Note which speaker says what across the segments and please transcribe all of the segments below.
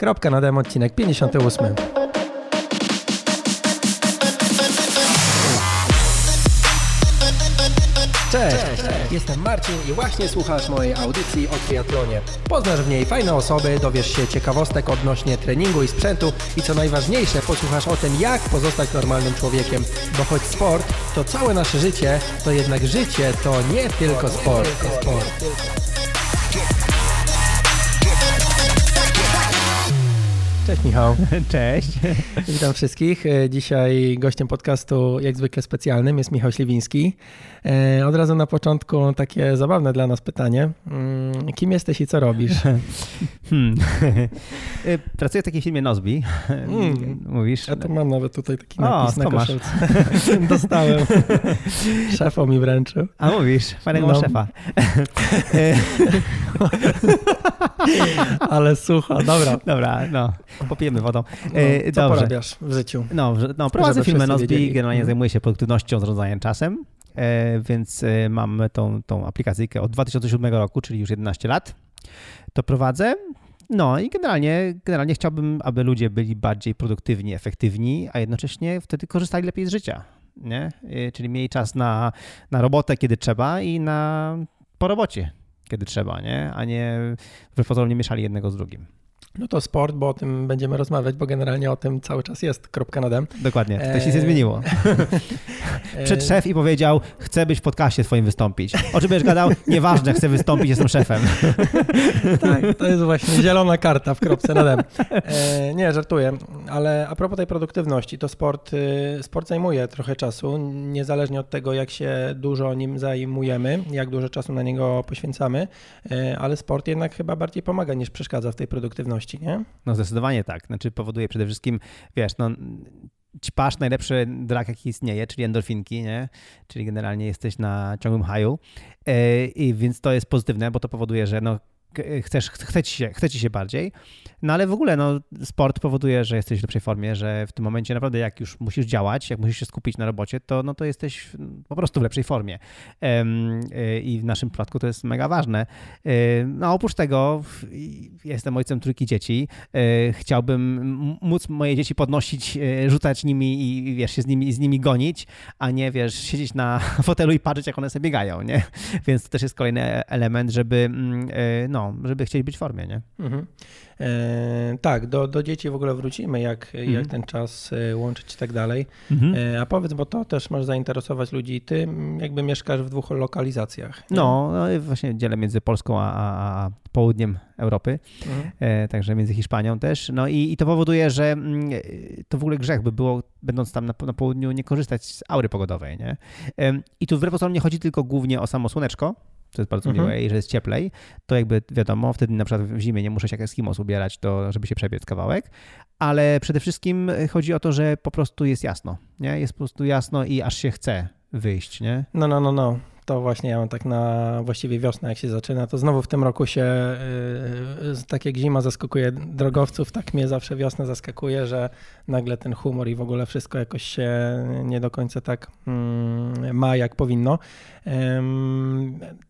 Speaker 1: Kropka na dem, odcinek 58. Cześć, jestem Marcin i właśnie słuchasz mojej audycji o triatlonie. Poznasz w niej fajne osoby, dowiesz się ciekawostek odnośnie treningu i sprzętu i co najważniejsze, posłuchasz o tym, jak pozostać normalnym człowiekiem. Bo choć sport to całe nasze życie, to jednak życie to nie tylko sport. sport. Cześć Michał.
Speaker 2: Cześć.
Speaker 1: Witam wszystkich. E, Dzisiaj gościem podcastu, jak zwykle specjalnym, jest Michał Śliwiński. E, Od razu na początku takie zabawne dla nas pytanie. Mm, Kim jesteś i co robisz?
Speaker 2: Hmm. Y, Pracuję w takiej firmie Nozbi.
Speaker 1: Mm.
Speaker 2: Mówisz?
Speaker 1: Ja tu mam nawet tutaj taki
Speaker 2: O,
Speaker 1: napis na
Speaker 2: to masz.
Speaker 1: koszulce. Dostałem. Szefo mi wręczył.
Speaker 2: A mówisz, fajnego
Speaker 1: No.
Speaker 2: szefa.
Speaker 1: Ale sucho. Dobra.
Speaker 2: Dobra, no, popijemy wodą.
Speaker 1: No,
Speaker 2: Y,
Speaker 1: co
Speaker 2: Dobrze.
Speaker 1: porabiasz w życiu?
Speaker 2: No, no prowadzę firmę Nozbi, generalnie
Speaker 1: Mhm.
Speaker 2: zajmuję się produktywnością, zarządzaniem czasem, e, więc e, mam tą, tą aplikacyjkę od 2007 roku, czyli już 11 lat. To prowadzę. No i generalnie, generalnie chciałbym, aby ludzie byli bardziej produktywni, efektywni, a jednocześnie wtedy korzystali lepiej z życia. Nie? E, Czyli mieli czas na, na robotę, kiedy trzeba i na po robocie, kiedy trzeba, nie? a nie pozorom nie mieszali jednego z drugim.
Speaker 1: No to sport, bo o tym będziemy rozmawiać, bo generalnie o tym cały czas jest. Kropka na dem.
Speaker 2: Dokładnie, to się nie zmieniło.
Speaker 1: E,
Speaker 2: Przed szef i powiedział, chcę być w podcaście twoim wystąpić. O czym będziesz gadał? Nieważne, chcę wystąpić, jestem szefem.
Speaker 1: Tak, to jest właśnie zielona karta w kropce na dem. E, nie, żartuję, ale a propos tej produktywności, to sport, y, sport zajmuje trochę czasu, niezależnie od tego, jak się dużo nim zajmujemy, jak dużo czasu na niego poświęcamy, e, ale sport jednak chyba bardziej pomaga niż przeszkadza w tej produktywności, nie?
Speaker 2: No zdecydowanie tak. Znaczy powoduje przede wszystkim, wiesz, no ćpasz najlepszy drag, jaki istnieje, czyli endorfinki, nie? Czyli generalnie jesteś na ciągłym haju. E, I więc to jest pozytywne, bo to powoduje, że no chcesz, chce ci, się, chce ci się bardziej. No ale w ogóle no, sport powoduje, że jesteś w lepszej formie, że w tym momencie naprawdę jak już musisz działać, jak musisz się skupić na robocie, to, no, to jesteś po prostu w lepszej formie. E, I w naszym przypadku to jest mega ważne. E, No oprócz tego jestem ojcem trójki dzieci. E, Chciałbym móc moje dzieci podnosić, rzucać nimi i wiesz, się z nimi, z nimi gonić, a nie wiesz, siedzieć na fotelu i patrzeć, jak one sobie biegają, nie? Więc to też jest kolejny element, żeby, mm, no, żeby chcieć być w formie, nie?
Speaker 1: Mhm. E, tak, do, do dzieci w ogóle wrócimy, jak, jak
Speaker 2: Mhm.
Speaker 1: ten czas e, łączyć i tak dalej.
Speaker 2: Mhm.
Speaker 1: E, a powiedz, bo to też może zainteresować ludzi, ty jakby mieszkasz w dwóch lokalizacjach. nie?
Speaker 2: No, no właśnie dzielę między Polską a, a, południem Europy,
Speaker 1: Mhm.
Speaker 2: także między Hiszpanią też. No i, i to powoduje, że mm, to w ogóle grzech by było, będąc tam na, na południu, nie korzystać z aury pogodowej, nie? I tu wbrew pozorom nie chodzi tylko głównie o samo słoneczko, co jest bardzo
Speaker 1: Mhm.
Speaker 2: miłe i że jest cieplej, to jakby wiadomo, wtedy na przykład w zimie nie muszę się jak Eskimos ubierać, to żeby się przebiec kawałek, ale przede wszystkim chodzi o to, że po prostu jest jasno, nie? Jest po prostu jasno i aż się chce wyjść, nie?
Speaker 1: No, no, no, no. To właśnie ja mam tak na właściwie wiosnę, jak się zaczyna, to znowu w tym roku się yy, tak jak zima zaskakuje drogowców, tak mnie zawsze wiosna zaskakuje, że nagle ten humor i w ogóle wszystko jakoś się nie do końca tak mm, ma, jak powinno.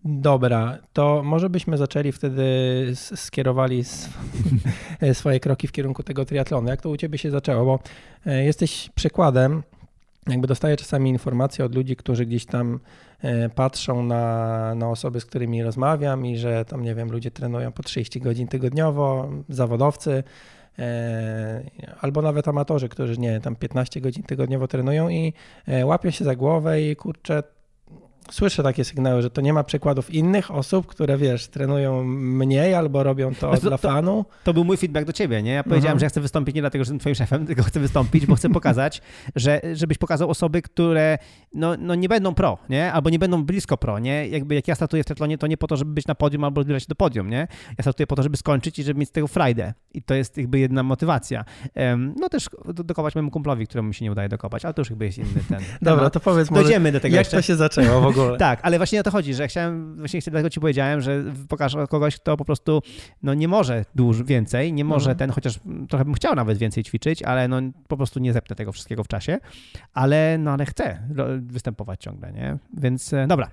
Speaker 1: Dobra, to może byśmy zaczęli wtedy, skierowali swoje kroki w kierunku tego triatlonu. Jak to u ciebie się zaczęło? Bo e, jesteś przykładem, jakby dostaję czasami informacje od ludzi, którzy gdzieś tam e, patrzą na, na osoby, z którymi rozmawiam i że tam, nie wiem, ludzie trenują po 30 godzin tygodniowo, zawodowcy, e, albo nawet amatorzy, którzy, nie tam 15 godzin tygodniowo trenują i e, łapią się za głowę i kurczę, słyszę takie sygnały, że to nie ma przykładów innych osób, które, wiesz, trenują mniej albo robią to
Speaker 2: Znaczy, to-
Speaker 1: dla
Speaker 2: to-
Speaker 1: fanu.
Speaker 2: To był mój feedback do ciebie, nie? Ja powiedziałem,
Speaker 1: Mhm.
Speaker 2: że ja chcę wystąpić nie dlatego, że jestem twoim szefem, tylko chcę wystąpić, bo chcę pokazać, że żebyś pokazał osoby, które no, no nie będą pro, nie? Albo nie będą blisko pro, nie? Jakby jak ja startuję w triatlonie, to nie po to, żeby być na podium albo zbliżać się do podium, nie? Ja startuję po to, żeby skończyć i żeby mieć z tego frajdę. I to jest jakby jedna motywacja. Em, no też do- dokopać mojemu kumplowi, któremu się nie udaje dokopać, ale to już jakby jest inny ten
Speaker 1: Dobra,
Speaker 2: temat.
Speaker 1: to powiedz może,
Speaker 2: Dojdziemy do tego
Speaker 1: jak
Speaker 2: jeszcze.
Speaker 1: to się zaczęło w ogóle?
Speaker 2: Tak, ale właśnie o to chodzi, że chciałem, właśnie dlatego ci powiedziałem, że pokaż kogoś, kto po prostu no, nie może dużo więcej, nie może
Speaker 1: Mhm.
Speaker 2: ten, chociaż trochę bym chciał nawet więcej ćwiczyć, ale no, po prostu nie zepnę tego wszystkiego w czasie, ale, no, ale chcę występować ciągle, nie? Więc e, dobra.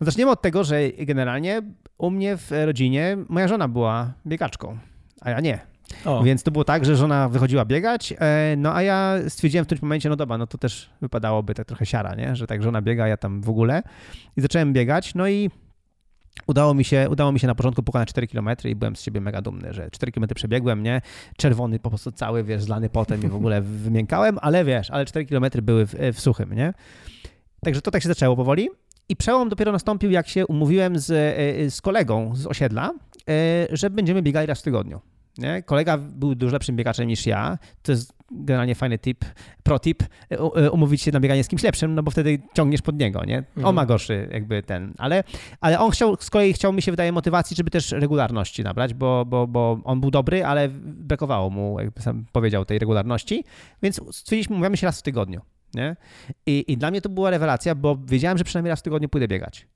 Speaker 2: No zaczniemy od tego, że generalnie u mnie w rodzinie moja żona była biegaczką, a ja nie. O. Więc to było tak, że żona wychodziła biegać, e, no a ja stwierdziłem w którymś momencie, no dobra, no to też wypadałoby tak trochę siara, nie? Że tak żona biega, ja tam w ogóle. I zacząłem biegać, no i Udało mi, się, udało mi się na początku pokonać 4 km i byłem z siebie mega dumny, że 4 km przebiegłem, nie? Czerwony po prostu cały, wiesz, zlany potem i w ogóle wymiękałem, ale wiesz, ale 4 km były w, w suchym, nie? Także to tak się zaczęło powoli. I przełom dopiero nastąpił, jak się umówiłem z, e, z kolegą z osiedla, e, że będziemy biegali raz w tygodniu. Nie? Kolega był dużo lepszym biegaczem niż ja. To jest generalnie fajny tip, pro tip, e, umówić się na bieganie z kimś lepszym, no bo wtedy ciągniesz pod niego, nie? On mhm. ma gorszy jakby ten, ale, ale on chciał, z kolei chciał mi się wydaje motywacji, żeby też regularności nabrać, bo, bo, bo on był dobry, ale brakowało mu, jakby sam powiedział, tej regularności, więc stwierdziliśmy, mówimy się raz w tygodniu, nie? I, I dla mnie to była rewelacja, bo wiedziałem, że przynajmniej raz w tygodniu pójdę biegać.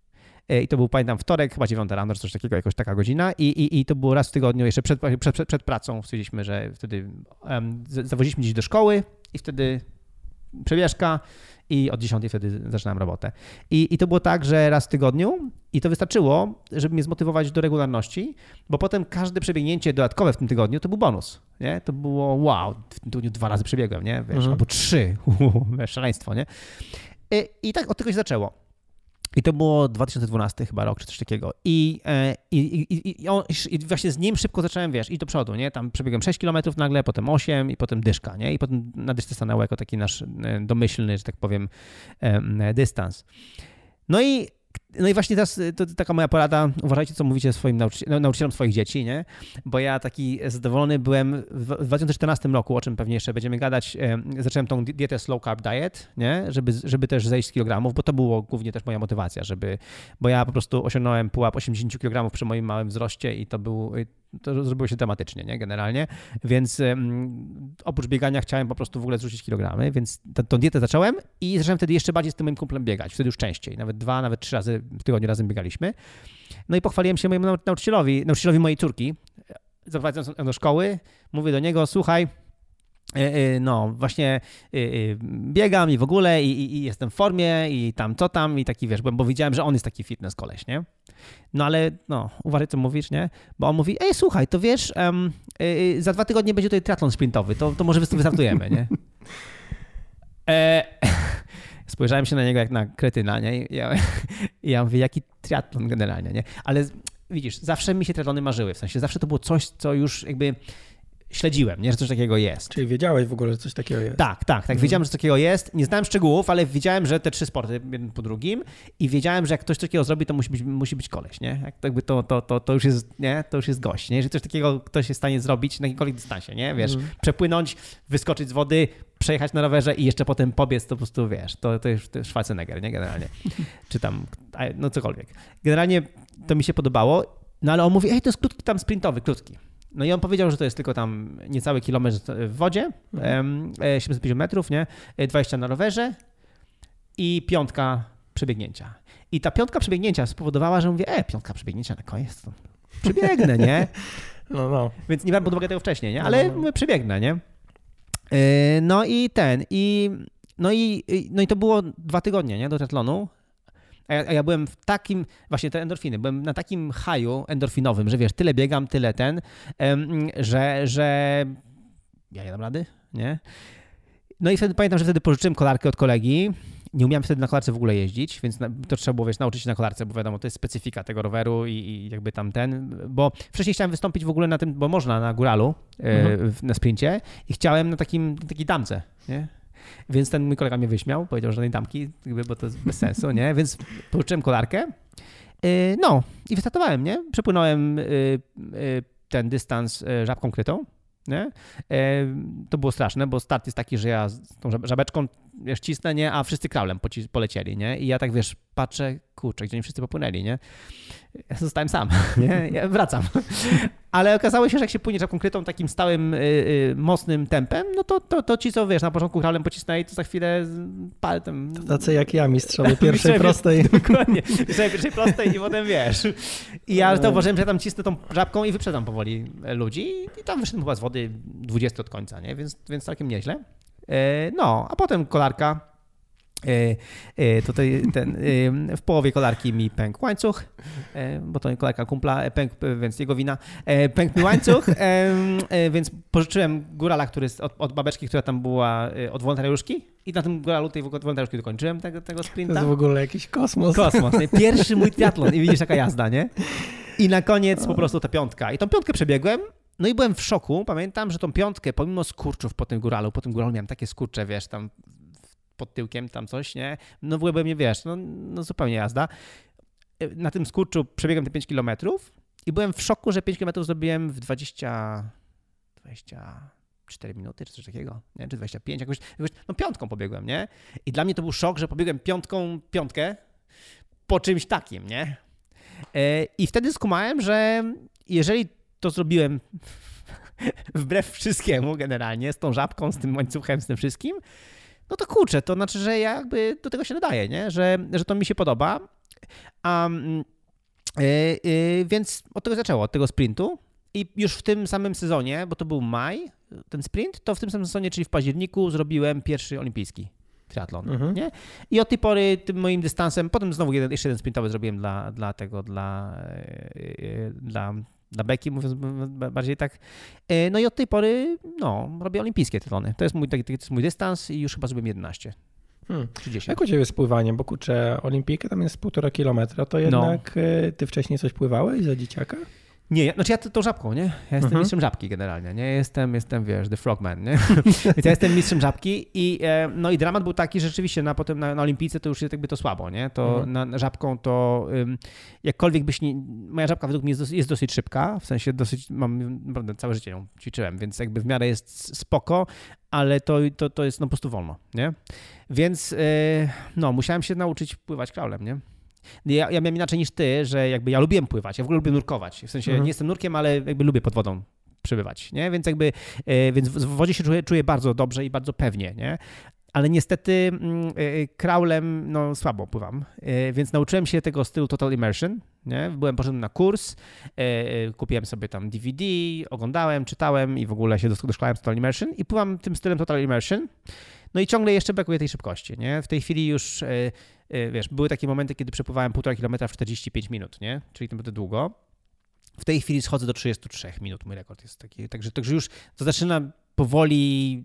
Speaker 2: E, I to był, pamiętam, wtorek, chyba 9 rano, czy coś takiego, jakoś taka godzina. I, i, i to było raz w tygodniu, jeszcze przed, przed, przed, przed pracą. Stwierdziliśmy, że wtedy um, zawoziliśmy dziś do szkoły i wtedy przebieżka i od 10 wtedy zaczynałem robotę. I, I to było tak, że raz w tygodniu i to wystarczyło, żeby mnie zmotywować do regularności, bo potem każde przebiegnięcie dodatkowe w tym tygodniu to był bonus, nie? To było wow, w tym tygodniu dwa razy przebiegłem, nie? Wiesz, mhm. albo trzy, szaleństwo, nie? I, I tak od tego się zaczęło. I to było 2012 chyba rok, czy coś takiego. I, e, i, i, i, on, i, właśnie z nim szybko zacząłem, wiesz, i do przodu, nie? Tam przebiegłem 6 km nagle, potem 8 i potem dyszka, nie? I potem na dyszce stanęło jako taki nasz e, domyślny, że tak powiem, dystans. No i no i właśnie teraz to, to taka moja porada, uważajcie, co mówicie swoim nauczyciel, no, nauczycielom swoich dzieci, nie? Bo ja taki zadowolony byłem w 2014 roku, o czym pewnie jeszcze będziemy gadać, zacząłem tą dietę slow carb diet, nie? Żeby, żeby też zejść z kilogramów, bo to było głównie też moja motywacja, żeby, bo ja po prostu osiągnąłem pułap 80 kg przy moim małym wzroście i to był, to zrobiło się dramatycznie, nie? Generalnie, więc oprócz biegania chciałem po prostu w ogóle zrzucić kilogramy, więc tą dietę zacząłem i zacząłem wtedy jeszcze bardziej z tym moim kumplem biegać, wtedy już częściej, nawet dwa, nawet trzy razy w tygodniu razem biegaliśmy. No i pochwaliłem się mojemu nauczycielowi, nauczycielowi mojej córki, zaprowadzając ją do szkoły, mówię do niego, słuchaj, E, e, no, właśnie e, biegam i w ogóle i, i, jestem w formie i tam co tam i taki wiesz, bo widziałem, że on jest taki fitness koleś, nie? No ale no, uważaj co mówisz, nie? Bo on mówi, ej słuchaj, to wiesz, um, za dwa tygodnie będzie tutaj triatlon sprintowy, to, to może wystartujemy, nie? E, spojrzałem się na niego jak na kretyna, nie? I ja, i ja mówię, jaki triatlon generalnie, nie? Ale widzisz, zawsze mi się triatlony marzyły, w sensie zawsze to było coś, co już jakby śledziłem, nie, że coś takiego jest.
Speaker 1: Czyli wiedziałeś w ogóle, że coś takiego jest.
Speaker 2: Tak, tak, tak. Mhm. Wiedziałem, że coś takiego jest. Nie znałem szczegółów, ale wiedziałem, że te trzy sporty, jeden po drugim i wiedziałem, że jak ktoś takiego zrobi, to musi być, musi być koleś, nie? Jak jakby to, to, to, to, już jest, nie? To już jest gość, nie? Jeżeli coś takiego ktoś jest w stanie zrobić na jakimkolwiek dystansie, nie? Wiesz, mhm. przepłynąć, wyskoczyć z wody, przejechać na rowerze i jeszcze potem pobiec, to po prostu, wiesz, to, to już to jest Schwarzenegger, nie? Generalnie. Czy tam, no cokolwiek. Generalnie to mi się podobało, no ale on mówi, ej, to jest krótki tam sprintowy, krótki. No i on powiedział, że to jest tylko tam niecały kilometr w wodzie, mhm. 750 metrów, nie? 20 na rowerze i piątka przebiegnięcia. I ta piątka przebiegnięcia spowodowała, że mówię, e, piątka przebiegnięcia na koniec, to przebiegnę, nie?
Speaker 1: No, no.
Speaker 2: Więc nie brałem pod uwagę tego wcześniej, nie? Ale no, no. przebiegnę, nie? E, no i ten, i no i, no i to było dwa tygodnie, nie? Do triatlonu. A ja, a ja, byłem w takim, właśnie te endorfiny, byłem na takim haju endorfinowym, że wiesz, tyle biegam, tyle ten, że, że ja nie dam rady, nie? No i wtedy pamiętam, że wtedy pożyczyłem kolarkę od kolegi. Nie umiałem wtedy na kolarce w ogóle jeździć, więc to trzeba było wiesz, nauczyć się na kolarce, bo wiadomo, to jest specyfika tego roweru i, i jakby tam ten, bo wcześniej chciałem wystąpić w ogóle na tym, bo można na góralu, e, mhm. na sprincie i chciałem na takim, takiej damce, nie? Więc ten mój kolega mnie wyśmiał, powiedział, że żadnej damki, bo to jest bez sensu, nie? Więc pożyczyłem kolarkę. Y, no i wystartowałem, nie? Przepłynąłem y, y, ten dystans żabką krytą. Nie? To było straszne, bo start jest taki, że ja z tą żabeczką wiesz, cisnę, nie? a wszyscy kraulem polecieli. Nie? I ja tak, wiesz, patrzę, kurczę, gdzie oni wszyscy popłynęli, nie? Ja zostałem sam, nie? Ja wracam. Ale okazało się, że jak się płynie żabką krytą takim stałym, yy, mocnym tempem, no to, to, to ci, co wiesz, na początku kraulem pocisnęli, to za chwilę palcem...
Speaker 1: To tacy jak ja, mistrzowie pierwszej prostej.
Speaker 2: Dokładnie, mistrzowie pierwszej prostej i potem wiesz. I ja to uważałem, że ja tam cisnę tą żabką i wyprzedzam powoli ludzi i tam wyszedłem chyba z wody 20 od końca, nie? Więc, więc całkiem nieźle. E, no, a potem kolarka tutaj ten, e, w połowie kolarki mi pękł łańcuch, bo to kolarka kumpla, pękł, więc jego wina. Pękł mi łańcuch, więc pożyczyłem górala, który jest od, od babeczki, która tam była od wolontariuszki i na tym góralu tej wolontariuszki dokończyłem tego, tego sprinta.
Speaker 1: To jest w ogóle jakiś kosmos.
Speaker 2: Kosmos. Pierwszy mój triatlon i widzisz jaka jazda, nie? I na koniec po prostu ta piątka. I tą piątkę przebiegłem, no i byłem w szoku. Pamiętam, że tą piątkę, pomimo skurczów po tym góralu, po tym góralu miałem takie skurcze, wiesz, tam pod tyłkiem tam coś, nie? No w ogóle mnie, wiesz, no, no zupełnie jazda. Na tym skurczu przebiegłem te 5 km i byłem w szoku, że 5 km zrobiłem w 20... 24 minuty, czy coś takiego, nie? czy 25, jakoś, jakoś, no piątką pobiegłem, nie? I dla mnie to był szok, że pobiegłem piątką, piątkę po czymś takim, nie? E, I wtedy skumałem, że jeżeli to zrobiłem wbrew wszystkiemu generalnie, z tą żabką, z tym łańcuchem, z tym wszystkim, no to kurczę, to znaczy, że ja jakby do tego się nadaję, nie? Że, że to mi się podoba. Um, yy, yy, więc od tego zaczęło, od tego sprintu. I już w tym samym sezonie, bo to był maj, ten sprint, to w tym samym sezonie, czyli w październiku, zrobiłem pierwszy olimpijski triatlon. Mhm. Nie? I od tej pory tym moim dystansem, potem znowu jeden, jeszcze jeden sprintowy zrobiłem dla, dla tego, dla, yy, dla dla beki, mówiąc bardziej tak. E, no i od tej pory no, robię olimpijskie triatlony. To jest mój, taki, to jest mój dystans i już chyba zrobiłem 11. Hmm. 30.
Speaker 1: Jak u Ciebie jest pływanie? Bo kurczę, olimpijka tam jest półtora kilometra, to no. jednak no. Ty wcześniej coś pływałeś za dzieciaka?
Speaker 2: Nie, znaczy ja tą żabką, nie? Ja jestem mhm. mistrzem żabki generalnie, nie? Jestem, jestem, wiesz, the frogman, nie? Więc ja jestem mistrzem żabki i e, no i dramat był taki, że rzeczywiście na, potem na, na olimpijce to już jest jakby to słabo, nie? To mhm. na, na żabką to um, jakkolwiek byś nie... Moja żabka według mnie jest dosyć, jest dosyć szybka, w sensie dosyć, mam naprawdę całe życie ją ćwiczyłem, więc jakby w miarę jest spoko, ale to, to, to jest no po prostu wolno, nie? Więc e, no, musiałem się nauczyć pływać kraulem, nie? Ja, ja miałem inaczej niż ty, że jakby ja lubiłem pływać, ja w ogóle lubię nurkować. W sensie mhm. nie jestem nurkiem, ale jakby lubię pod wodą przebywać, nie? Więc jakby, e, więc w wodzie się czuję, czuję bardzo dobrze i bardzo pewnie, nie? Ale niestety mm, e, kraulem no, słabo pływam, e, więc nauczyłem się tego stylu Total Immersion. Nie? Byłem poszedłem na kurs, kupiłem sobie tam DVD, oglądałem, czytałem i w ogóle się doszkalałem Total Immersion i pływam tym stylem Total Immersion. No i ciągle jeszcze brakuje tej szybkości. Nie? W tej chwili już wiesz, były takie momenty, kiedy przepływałem 1,5 km w 45 minut, nie? Czyli to naprawdę długo. W tej chwili schodzę do 33 minut, mój rekord jest taki. Także, także już to zaczyna powoli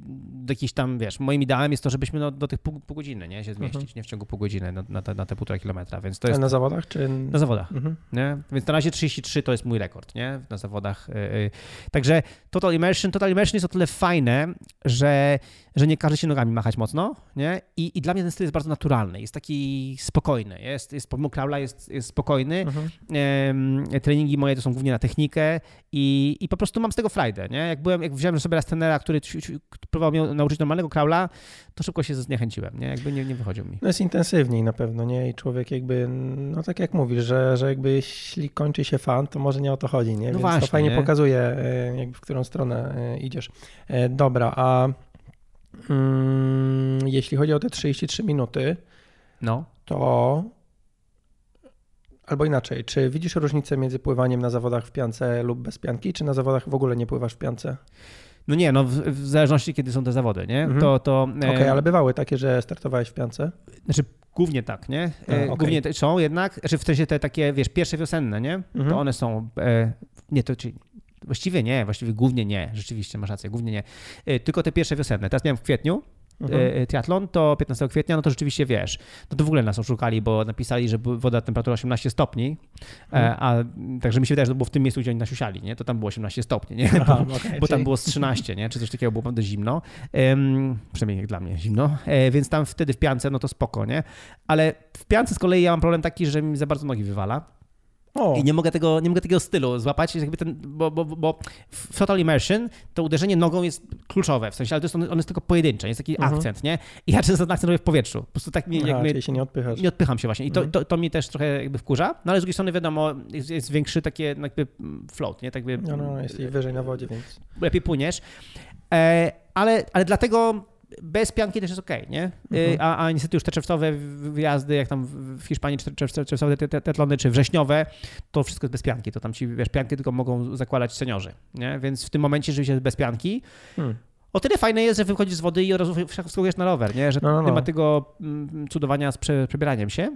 Speaker 2: jakiś tam, wiesz, moim ideałem jest to, żebyśmy no, do tych pół, pół godziny nie, się zmieścić, mhm. nie w ciągu pół godziny na, na, te, na te półtora kilometra, więc to jest...
Speaker 1: na zawodach, czy...
Speaker 2: Na zawodach, mhm. nie? Więc na razie 33 to jest mój rekord, nie? Na zawodach. Yy, Także Total Immersion, Total Immersion jest o tyle fajne, że, że nie każe się nogami machać mocno, nie? I, i dla mnie ten styl jest bardzo naturalny, jest taki spokojny, jest, jest pomimo kraula jest, jest spokojny, mhm. yy, treningi moje to są głównie na technikę i, i po prostu mam z tego frajdę, nie? Jak byłem, jak wziąłem sobie raz trenera, który próbował mnie nauczyć normalnego kraula, to szybko się zniechęciłem, nie? Jakby nie, nie wychodził mi.
Speaker 1: No jest intensywniej na pewno, nie? I człowiek jakby, no tak jak mówisz, że, że jakby jeśli kończy się fan, to może nie o to chodzi, nie? No Więc właśnie, to fajnie nie? pokazuje, e, jakby w którą stronę e, idziesz. E, dobra, a mm, jeśli chodzi o te 33 minuty, no. to Albo inaczej, czy widzisz różnicę między pływaniem na zawodach w piance lub bez pianki, czy na zawodach w ogóle nie pływasz w piance?
Speaker 2: No nie, no w, w zależności kiedy są te zawody, nie? Mhm. To, to,
Speaker 1: e, Okej, okay, ale bywały takie, że startowałeś w piance?
Speaker 2: Znaczy głównie tak, nie? E, okay. Głównie te, są jednak, znaczy w sensie te takie, wiesz, pierwsze wiosenne, nie? Mhm. To one są, e, nie, to czyli Właściwie nie, właściwie głównie nie, rzeczywiście masz rację, głównie nie. E, tylko te pierwsze wiosenne. Teraz miałem w kwietniu, mhm. E, triatlon, to 15 kwietnia, no to rzeczywiście wiesz, no to w ogóle nas oszukali, bo napisali, że woda temperatura 18 stopni, e, mhm. a także mi się wydaje, że to było w tym miejscu, gdzie oni nasiusiali, nie? To tam było 18 stopni, nie? Aha, bo, okay, bo tam było z 13, nie? Czy coś takiego było naprawdę zimno, um, przynajmniej jak dla mnie zimno, e, więc tam wtedy w piance, no to spoko, nie? Ale w piance z kolei ja mam problem taki, że mi za bardzo nogi wywala. O. I nie mogę, tego, nie mogę tego stylu złapać, jakby ten, bo, bo, bo w Total Immersion to uderzenie nogą jest kluczowe, w sensie, ale to jest, on, on jest tylko pojedyncze, jest taki mhm. akcent, nie? I ja często ten akcent robię w powietrzu. Po prostu tak mi
Speaker 1: Aha, jakby... się nie odpychasz.
Speaker 2: Nie odpycham się właśnie. I to, mhm. to, to mnie też trochę jakby wkurza, no ale z drugiej strony wiadomo, jest, jest większy takie no jakby float, nie? Tak jakby,
Speaker 1: no, no, jest wyżej na wodzie, więc...
Speaker 2: Lepiej płyniesz. E, ale, ale dlatego bez pianki też jest ok, nie? Mhm. A, a niestety już te czerwcowe wyjazdy, jak tam w Hiszpanii czerwcowe tetlony, czy wrześniowe, to wszystko jest bez pianki. To tam ci, wiesz, pianki tylko mogą zakładać seniorzy, nie? Więc w tym momencie, jest bez pianki, hmm. O tyle fajne jest, że wychodzisz z wody i od razu wskakujesz na rower, nie? Że
Speaker 1: No, no,
Speaker 2: nie
Speaker 1: no.
Speaker 2: ma tego mm, cudowania z prze, przebieraniem się.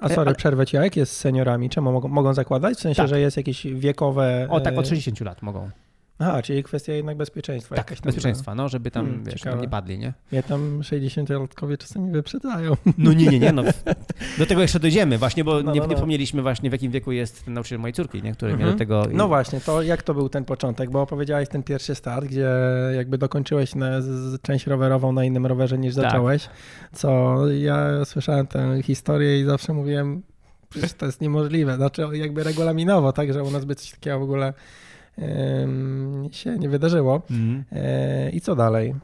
Speaker 1: A sorry,
Speaker 2: ale-
Speaker 1: przerwę ci, a jak jest z seniorami? Czemu mogą, mogą zakładać? W sensie,
Speaker 2: Tak.
Speaker 1: że jest jakieś wiekowe...
Speaker 2: O, tak,
Speaker 1: e,
Speaker 2: od 60 lat mogą.
Speaker 1: Aha, czyli kwestia jednak bezpieczeństwa.
Speaker 2: Tak, bezpieczeństwa, no, żeby tam,
Speaker 1: Hmm,
Speaker 2: wiesz, nie padli, nie?
Speaker 1: Mnie tam 60-latkowie czasami wyprzedzają.
Speaker 2: No nie, nie, nie, no. Do tego jeszcze dojdziemy właśnie, bo
Speaker 1: No,
Speaker 2: nie,
Speaker 1: no,
Speaker 2: nie
Speaker 1: no.
Speaker 2: wspomnieliśmy właśnie w jakim wieku jest ten nauczyciel mojej córki, nie? Który
Speaker 1: Mhm.
Speaker 2: do tego...
Speaker 1: No właśnie, to jak to był ten początek? Bo opowiedziałeś ten pierwszy start, gdzie jakby dokończyłeś na, z, część rowerową na innym rowerze niż
Speaker 2: Tak.
Speaker 1: zacząłeś. Co ja słyszałem tę historię i zawsze mówiłem, przecież to jest niemożliwe. Znaczy jakby regulaminowo, tak, że u nas by coś takiego w ogóle się nie wydarzyło.
Speaker 2: Mhm.
Speaker 1: E, I co dalej?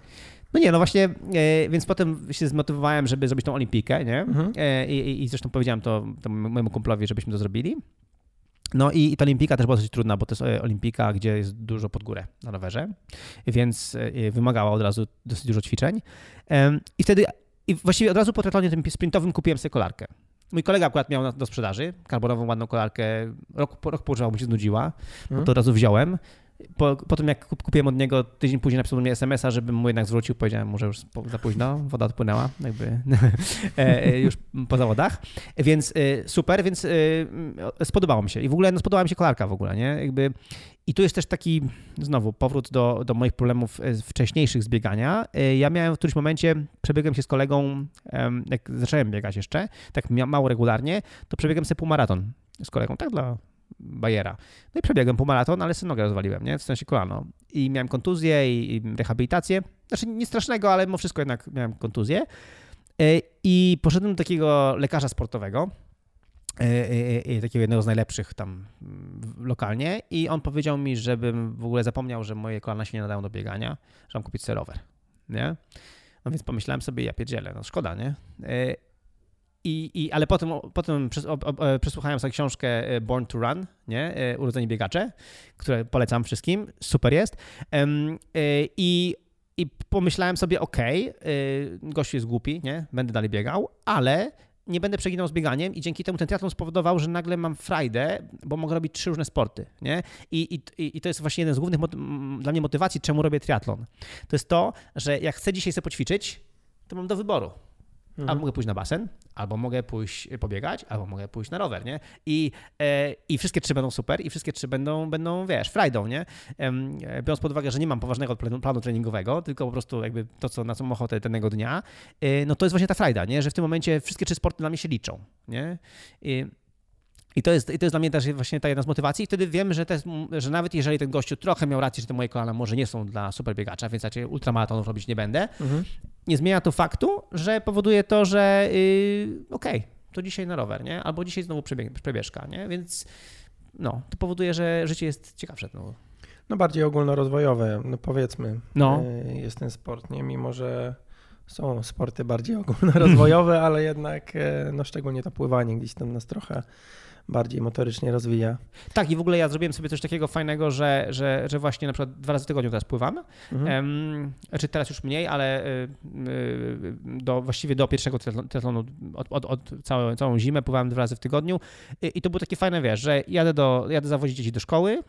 Speaker 2: No nie, no właśnie, e, więc potem się zmotywowałem, żeby zrobić tą olimpijkę, nie?
Speaker 1: Mhm.
Speaker 2: E, i, i- zresztą powiedziałem to, to mojemu kumplowi, żebyśmy to zrobili. No i, i ta olimpijka też była dosyć trudna, bo to jest olimpijka, gdzie jest dużo pod górę na rowerze, więc e, wymagała od razu dosyć dużo ćwiczeń. I wtedy, i właściwie od razu po triatlonie tym sprintowym kupiłem sobie kolarkę. Mój kolega akurat miał na, do sprzedaży karbonową, ładną kolarkę. Rok, po- rok położyła, mu się znudziła,
Speaker 1: Mhm.
Speaker 2: to od razu wziąłem. Po, po tym jak kup- kupiłem od niego, tydzień później napisał do mnie SMS-a, żebym mu jednak zwrócił. Powiedziałem mu, że już za późno, woda odpłynęła, jakby e, e, już po zawodach. Więc e, super, więc spodobało mi się. I w ogóle no, spodobała mi się kolarka w ogóle, nie? Jakby, I tu jest też taki, znowu, powrót do, do moich problemów wcześniejszych z biegania. Ja miałem w którymś momencie, przebiegłem się z kolegą, jak zacząłem biegać jeszcze, tak mało regularnie, to przebiegłem sobie półmaraton z kolegą, tak dla Bajera. No i przebiegłem półmaraton, ale sobie nogę rozwaliłem, nie? W sensie kolano. I miałem kontuzję i, rehabilitację. Znaczy nie strasznego, ale mimo wszystko jednak miałem kontuzję. E, I poszedłem do takiego lekarza sportowego, e, e, takiego jednego z najlepszych tam lokalnie i on powiedział mi, żebym w ogóle zapomniał, że moje kolana się nie nadają do biegania, że mam kupić sobie rower, nie? No więc pomyślałem sobie, ja pierdzielę, no szkoda, nie? I, i, ale potem, potem przesłuchałem sobie książkę e, Born to Run, nie? E, Urodzeni biegacze, które polecam wszystkim, super jest. E, I, I pomyślałem sobie, okay, gościu jest głupi, nie? Będę dalej biegał, ale nie będę przeginał z bieganiem i dzięki temu ten triatlon spowodował, że nagle mam frajdę, bo mogę robić trzy różne sporty, nie? I, i, i to jest właśnie jeden z głównych dla mnie motywacji, czemu robię triatlon. To jest to, że jak chcę dzisiaj sobie poćwiczyć, to mam do wyboru.
Speaker 1: Mhm.
Speaker 2: Albo mogę pójść na basen, albo mogę pójść pobiegać, albo mogę pójść na rower, nie? I, e, i wszystkie trzy będą super i wszystkie trzy będą, będą wiesz, frajdą, nie? E, biorąc pod uwagę, że nie mam poważnego planu, planu treningowego, tylko po prostu jakby to, co, na co mam ochotę danego dnia, e, no to jest właśnie ta frajda, nie? Że w tym momencie wszystkie trzy sporty dla mnie się liczą, nie? I, to, jest, I to jest dla mnie też właśnie ta jedna z motywacji. I wtedy wiem, że, jest, że nawet jeżeli ten gościu trochę miał rację, że te moje kolana może nie są dla superbiegacza, więc raczej ultramaratonów robić nie będę,
Speaker 1: Mhm.
Speaker 2: nie zmienia to faktu, że powoduje to, że yy, okej, to dzisiaj na rower, nie? Albo dzisiaj znowu przebieg, przebieżka, nie? Więc no, to powoduje, że życie jest ciekawsze. No.
Speaker 1: No bardziej ogólnorozwojowe, no powiedzmy.
Speaker 2: No.
Speaker 1: e, Jest ten sport, nie? Mimo, że są sporty bardziej ogólnorozwojowe, ale jednak, e, no szczególnie to pływanie gdzieś tam nas trochę bardziej motorycznie rozwija.
Speaker 2: Tak, i w ogóle ja zrobiłem sobie coś takiego fajnego, że, że, że właśnie na przykład dwa razy w tygodniu teraz pływam.
Speaker 1: Mhm.
Speaker 2: Znaczy teraz już mniej, ale y, y, do, właściwie do pierwszego triatlonu od, od, od całą, całą zimę pływałem dwa razy w tygodniu I, i to było takie fajne, wiesz, że jadę, do, jadę zawozić dzieci do szkoły,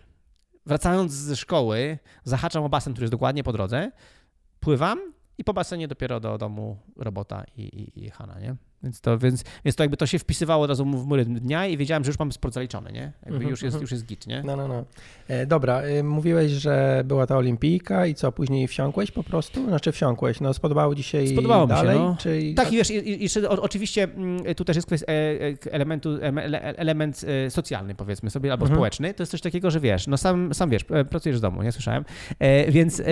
Speaker 2: wracając ze szkoły zahaczam o basen, który jest dokładnie po drodze, pływam i po basenie dopiero do domu robota i, i, i Hanna, nie? Więc to, więc, więc to jakby to się wpisywało od razu w mury dnia i wiedziałem, że już mam sport zaliczony, nie? Jakby
Speaker 1: Mhm,
Speaker 2: już, jest,
Speaker 1: mhm.
Speaker 2: już jest git, nie?
Speaker 1: No, no, no. E, dobra, e, mówiłeś, że była ta olimpijka i co, później wsiąkłeś po prostu? Znaczy wsiąkłeś, no spodobało ci się
Speaker 2: Spodobało
Speaker 1: i
Speaker 2: mi się,
Speaker 1: dalej?
Speaker 2: no.
Speaker 1: Czy...
Speaker 2: Tak, i wiesz, i- i- jeszcze o- oczywiście mm, tu też jest kwestia e, e, elementu, em- ele- element socjalny, powiedzmy sobie, albo
Speaker 1: Mhm.
Speaker 2: społeczny. To jest coś takiego, że wiesz, no sam, sam wiesz, pracujesz z domu, nie słyszałem. E, Więc e,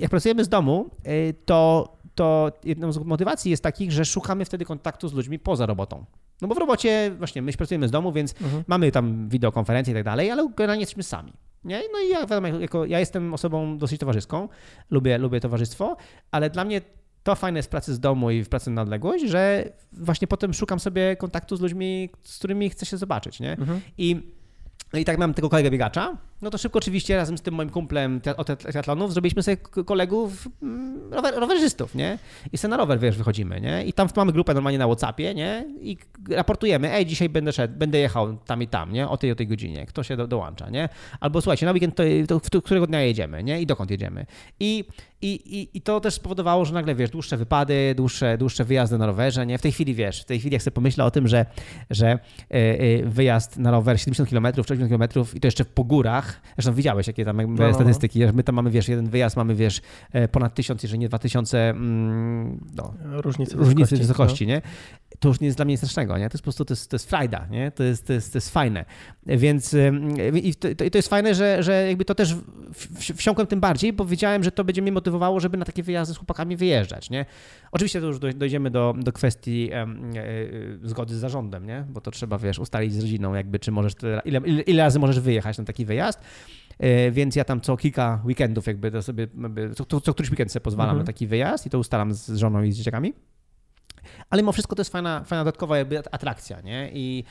Speaker 2: jak pracujemy z domu, e, to, to jedną z motywacji jest takich, że szukamy wtedy kontaktu z ludźmi poza robotą. No bo w robocie, właśnie, my pracujemy z domu, więc
Speaker 1: Mhm.
Speaker 2: mamy tam wideokonferencje i tak dalej, ale generalnie jesteśmy sami. Nie? No i ja, wiadomo, jako, ja jestem osobą dosyć towarzyską, lubię, lubię towarzystwo, ale dla mnie to fajne jest w pracy z domu i w pracy na odległość, że właśnie potem szukam sobie kontaktu z ludźmi, z którymi chcę się zobaczyć, nie?
Speaker 1: Mhm.
Speaker 2: I, no i tak mam tego kolegę biegacza, no to szybko oczywiście razem z tym moim kumplem od triatlonów zrobiliśmy sobie kolegów mm, rower, rowerzystów, nie? I sobie na rower, wiesz, wychodzimy, nie? I tam mamy grupę normalnie na Whatsappie, nie? I raportujemy, ej, dzisiaj będę szedł, będę jechał tam i tam, nie? O tej, o tej godzinie, kto się do, dołącza, nie? Albo słuchajcie, na weekend to, to, którego dnia jedziemy, nie? I dokąd jedziemy. I, i, i, I to też spowodowało, że nagle, wiesz, dłuższe wypady, dłuższe, dłuższe wyjazdy na rowerze, nie? W tej chwili, wiesz, w tej chwili jak sobie pomyślę o tym, że, że yy, wyjazd na rower 70 km, 80 km i to jeszcze po górach, zresztą widziałeś, jakie tam no, no, statystyki, my tam mamy, wiesz, jeden wyjazd mamy, wiesz, e, ponad 1000, jeżeli nie 2000 mm, no,
Speaker 1: różnicy,
Speaker 2: różnicy wysokości, no. nie? To już nie jest dla mnie strasznego, nie? To jest po prostu, to jest, to jest frajda, nie? To jest, to jest, to jest fajne. Więc i to, to jest fajne, że, że jakby to też wsiąkłem tym bardziej, bo wiedziałem, że to będzie mnie motywowało, żeby na takie wyjazdy z chłopakami wyjeżdżać, nie? Oczywiście to już dojdziemy do, do kwestii e, zgody z zarządem, nie? Bo to trzeba, wiesz, ustalić z rodziną jakby, czy możesz, ile, ile, ile razy możesz wyjechać na taki wyjazd. E, więc ja tam co kilka weekendów jakby to sobie, co, co któryś weekend sobie pozwalam mhm. na taki wyjazd i to ustalam z żoną i z dzieciakami. Ale mimo wszystko to jest fajna, fajna dodatkowa jakby atrakcja, nie? I,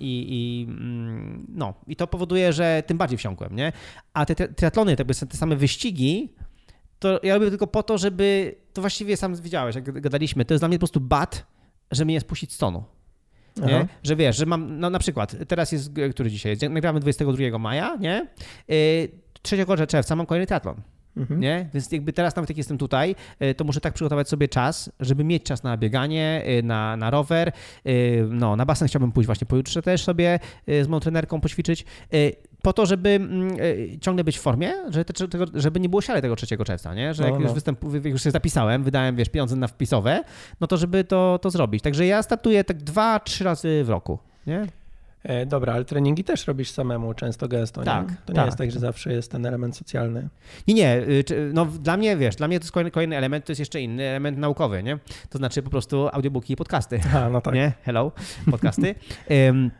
Speaker 2: i, i, mm, no, I to powoduje, że tym bardziej wsiąkłem, nie? A te triatlony, te, te same wyścigi, to ja robię tylko po to, żeby, to właściwie sam widziałeś, jak gadaliśmy, to jest dla mnie po prostu bat, żeby mnie spuścić z tonu. Nie? Że wiesz, że mam, no na przykład, teraz jest, który dzisiaj jest, nagramy 22 maja, nie? 3 yy, czerwca mam kolejny triatlon. Mhm. Nie? Więc jakby teraz nawet jak jestem tutaj, y, to muszę tak przygotować sobie czas, żeby mieć czas na bieganie, y, na, na rower. Y, no, na basen chciałbym pójść właśnie pojutrze też sobie z moją trenerką poćwiczyć po to, żeby mm, ciągle być w formie, żeby nie było siary tego 3 czerwca, nie? Że jak, no, no. Już, występ, już się zapisałem, wydałem, wiesz, pieniądze na wpisowe, no to żeby to, to zrobić. Także ja startuję tak dwa, trzy razy w roku, nie?
Speaker 1: E, dobra, ale treningi też robisz samemu, często gęsto, tak, nie? To nie tak. jest tak, że zawsze jest ten element socjalny.
Speaker 2: Nie, nie. Y, no dla mnie, wiesz, dla mnie to jest kolejny, kolejny element, to jest jeszcze inny element naukowy, nie? To znaczy po prostu audiobooki i podcasty.
Speaker 1: A, no tak.
Speaker 2: Nie? Hello, podcasty. um,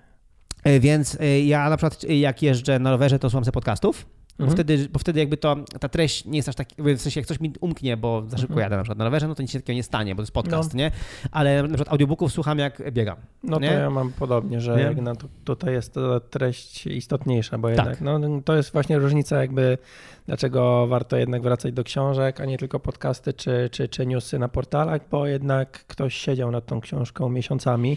Speaker 2: więc y, ja na przykład jak jeżdżę na rowerze, to słucham sobie podcastów. Bo, mhm. wtedy, bo wtedy jakby to, ta treść nie jest aż tak, w sensie jak coś mi umknie, bo za szybko mhm. jadę na przykład na rowerze, no to nic się takiego nie stanie, bo to jest podcast, no. nie? Ale na przykład audiobooków słucham jak biegam.
Speaker 1: No nie? to ja mam podobnie, że no, tutaj jest treść istotniejsza, bo tak. jednak no, to jest właśnie różnica jakby dlaczego warto jednak wracać do książek, a nie tylko podcasty czy, czy, czy newsy na portalach, bo jednak ktoś siedział nad tą książką miesiącami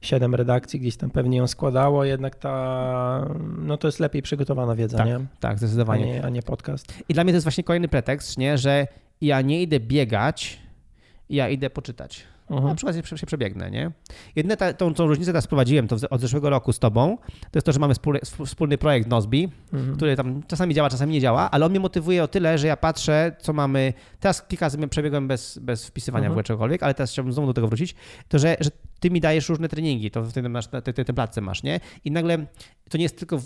Speaker 1: siedem redakcji, gdzieś tam pewnie ją składało, jednak ta, no to jest lepiej przygotowana wiedza,
Speaker 2: tak,
Speaker 1: nie?
Speaker 2: Tak, zdecydowanie.
Speaker 1: A nie, a nie podcast.
Speaker 2: I dla mnie to jest właśnie kolejny pretekst, nie, że ja nie idę biegać, ja idę poczytać. Mhm. Na przykład się, się przebiegnę, nie? Jedyne ta, tą, tą różnicę teraz prowadziłem to od zeszłego roku z tobą, to jest to, że mamy wspólny, wspólny projekt Nozbi, mhm. który tam czasami działa, czasami nie działa, ale on mnie motywuje o tyle, że ja patrzę, co mamy, teraz kilka razy przebiegłem bez, bez wpisywania mhm. w czegokolwiek, ale teraz chciałbym znowu do tego wrócić, to że, że ty mi dajesz różne treningi, to w tym, masz, ty, ty, tym platce masz, nie? I nagle to nie jest tylko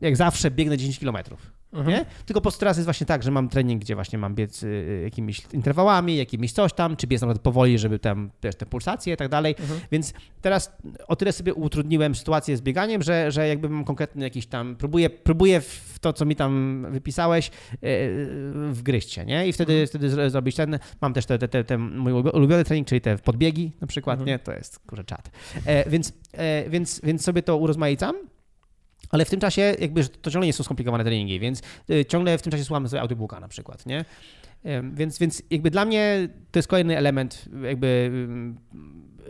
Speaker 2: jak zawsze biegnę 10 kilometrów. Mhm. Nie? Tylko po teraz jest właśnie tak, że mam trening, gdzie właśnie mam biec y, y, jakimiś interwałami, jakimiś coś tam, czy biec nawet powoli, żeby tam też te pulsacje i tak dalej. Mhm. Więc teraz o tyle sobie utrudniłem sytuację z bieganiem, że, że jakby mam konkretny jakiś tam, próbuję, próbuję w to, co mi tam wypisałeś, y, wgryźć się, nie? I wtedy, mhm. wtedy zrobić ten, mam też te, te, te, te mój ulubiony trening, czyli te podbiegi na przykład, mhm. nie? To jest, kurczę, czat. E, więc, e, więc, więc sobie to urozmaicam ale w tym czasie jakby to ciągle nie są skomplikowane treningi, więc y, ciągle w tym czasie słuchamy sobie audiobooka na przykład, nie? Więc, więc jakby dla mnie to jest kolejny element jakby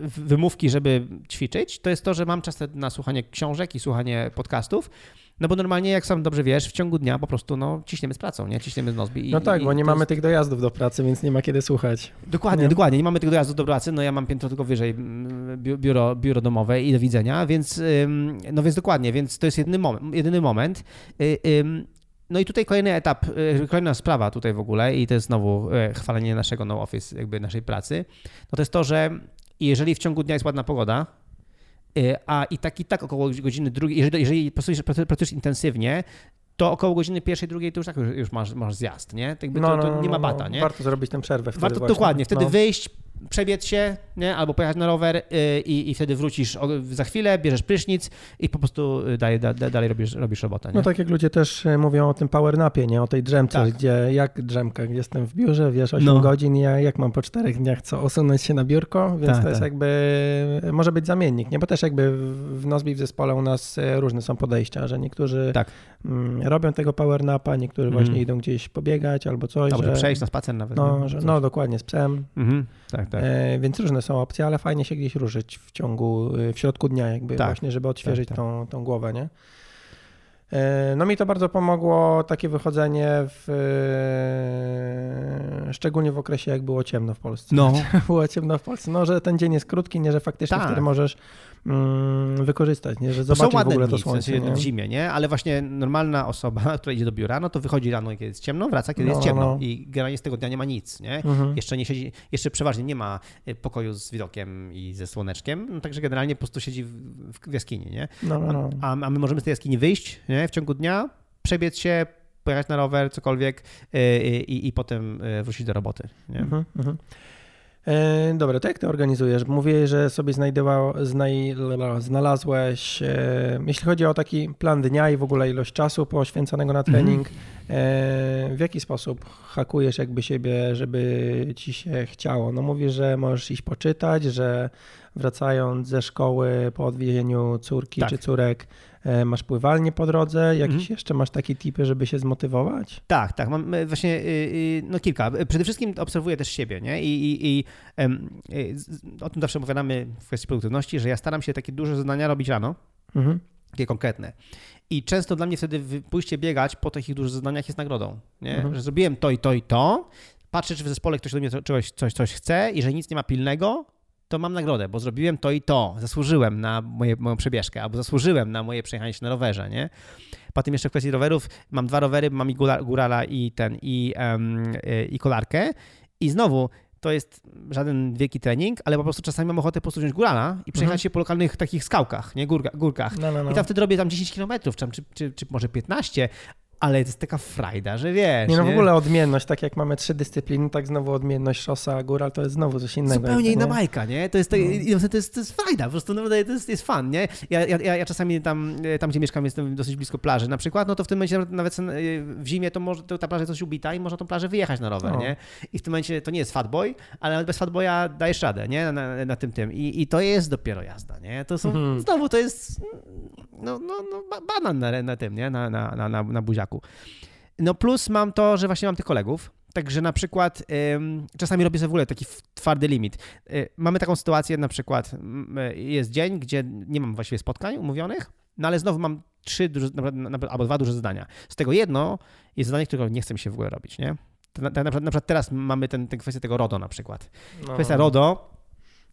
Speaker 2: wymówki, żeby ćwiczyć, to jest to, że mam czas na słuchanie książek i słuchanie podcastów, no bo normalnie, jak sam dobrze wiesz, w ciągu dnia po prostu no, ciśniemy z pracą, nie? Ciśniemy z Nozbi.
Speaker 1: I, no tak, bo nie mamy jest... tych dojazdów do pracy, więc nie ma kiedy słuchać.
Speaker 2: Dokładnie, nie? dokładnie. Nie mamy tych dojazdów do pracy, no ja mam piętro tylko wyżej biuro, biuro domowe i do widzenia, więc no więc dokładnie, więc to jest jedyny moment. Jedyny moment. Y, no i tutaj kolejny etap, y, kolejna sprawa tutaj w ogóle i to jest znowu y, chwalenie naszego no office, jakby naszej pracy, no to jest to, że jeżeli w ciągu dnia jest ładna pogoda, a i tak i tak około godziny drugiej, jeżeli, jeżeli pracujesz, pracujesz intensywnie, to około godziny pierwszej, drugiej to już tak już, masz, masz zjazd, nie? To, no, to, to no, nie ma no, bata, nie?
Speaker 1: Warto zrobić tę przerwę.
Speaker 2: Warto, właśnie. dokładnie, wtedy no. wyjść, przebiec się, nie? albo pojechać na rower y, i, i wtedy wrócisz za chwilę, bierzesz prysznic i po prostu y, dalej, da, dalej robisz, robisz robotę. Nie?
Speaker 1: No tak jak ludzie też y, mówią o tym power napie, nie? o tej drzemce, tak. gdzie jak drzemka, jestem w biurze, wiesz, 8 no. godzin i ja, jak mam po czterech dniach co osunąć się na biurko, więc tak, to jest tak. jakby, może być zamiennik, nie? bo też jakby w Nozbi w zespole u nas różne są podejścia, że niektórzy tak. Mm, robią tego power napa, niektórzy mm. właśnie idą gdzieś pobiegać albo coś.
Speaker 2: Albo że, przejść na spacer nawet.
Speaker 1: No, że, no dokładnie, z psem. Mm. Tak, tak. E, więc różne są opcje, ale fajnie się gdzieś ruszyć w ciągu, w środku dnia jakby tak. właśnie, żeby odświeżyć tak, tak. Tą, tą głowę, nie? E, no mi to bardzo pomogło takie wychodzenie w, e, szczególnie w okresie jak było ciemno w Polsce. No. było ciemno w Polsce. No, że ten dzień jest krótki, nie, że faktycznie tak. wtedy możesz mm, wykorzystać, nie? że zobaczyć w ogóle to słońce.
Speaker 2: W, sensie w zimie, nie? Ale właśnie normalna osoba, która idzie do biura, no to wychodzi rano, kiedy jest ciemno, wraca, kiedy no, jest ciemno no. i generalnie z tego dnia nie ma nic, nie? Mhm. Jeszcze nie siedzi, jeszcze przeważnie nie ma e, pokoju z widokiem i ze słoneczkiem, no, także generalnie po prostu siedzi w, w jaskini, nie? No, no, no. A, a my możemy z tej jaskini wyjść, nie? W ciągu dnia, przebiec się, pojechać na rower, cokolwiek yy, i, i potem yy, wrócić do roboty. Nie? Mhm, mhm.
Speaker 1: E, dobra, to jak ty organizujesz? Mówię, że sobie znaj, znalazłeś, e, jeśli chodzi o taki plan dnia i w ogóle ilość czasu poświęconego na trening, mm w jaki sposób hakujesz jakby siebie, żeby ci się chciało? No mówisz, że możesz iść poczytać, że wracając ze szkoły po odwiezieniu córki tak. czy córek, E, masz pływalnię po drodze? Jakieś mhm. jeszcze masz takie tipy, żeby się zmotywować?
Speaker 2: Tak, tak. Mam e, właśnie y, no kilka. Przede wszystkim obserwuję też siebie, nie? I, i, i o tym zawsze opowiadamy w kwestii produktywności, że ja staram się takie duże zadania robić rano. Mhm. Takie konkretne. I często dla mnie wtedy pójście biegać po takich dużych zadaniach jest nagrodą. Nie? Mhm. Że zrobiłem to i to i to. Patrzę, czy w zespole ktoś do mnie czegoś, coś, coś chce i że nic nie ma pilnego, to mam nagrodę, bo zrobiłem to i to, zasłużyłem na moje, moją przebieżkę, albo zasłużyłem na moje przejechanie się na rowerze, nie? Potem jeszcze w kwestii rowerów, mam dwa rowery, mam i górala i ten, i, um, i kolarkę i znowu to jest żaden wielki trening, ale po prostu czasami mam ochotę po prostu wziąć górala i przejechać mhm. się po lokalnych takich skałkach, nie, Górka, górkach. No, no, no. I tam wtedy robię tam 10 km, czy, czy, czy może 15, ale to jest taka frajda, że wiesz.
Speaker 1: Nie, no w ogóle odmienność, tak jak mamy trzy dyscypliny, tak znowu odmienność szosa, góra, to jest znowu coś innego.
Speaker 2: Zupełnie inna bajka, nie? To jest, to, no. to, jest, to jest frajda, po prostu no, to jest, jest fan, nie? Ja, ja, ja czasami tam, tam, gdzie mieszkam, jestem dosyć blisko plaży na przykład, no to w tym momencie nawet w zimie to może to ta plaża jest coś ubita i można tą plażę wyjechać na rower, nie? I w tym momencie to nie jest fatboy, ale nawet bez fatboya dajesz radę, nie? Na, na, na tym tym. I, I to jest dopiero jazda, nie? To są, mhm. znowu to jest no, no, no banan na, na tym, nie? Na, na, na, na buziaku. No plus mam to, że właśnie mam tych kolegów, Także na przykład czasami robię sobie w ogóle taki twardy limit. Y, mamy taką sytuację, na przykład y, jest dzień, gdzie nie mam właściwie spotkań umówionych, no ale znowu mam trzy duże, albo dwa duże zadania. Z tego jedno jest zadanie, którego nie chcę mi się w ogóle robić, nie? Na, na, na, przykład, teraz mamy ten, tę kwestię tego RODO na przykład. No. Kwestia RODO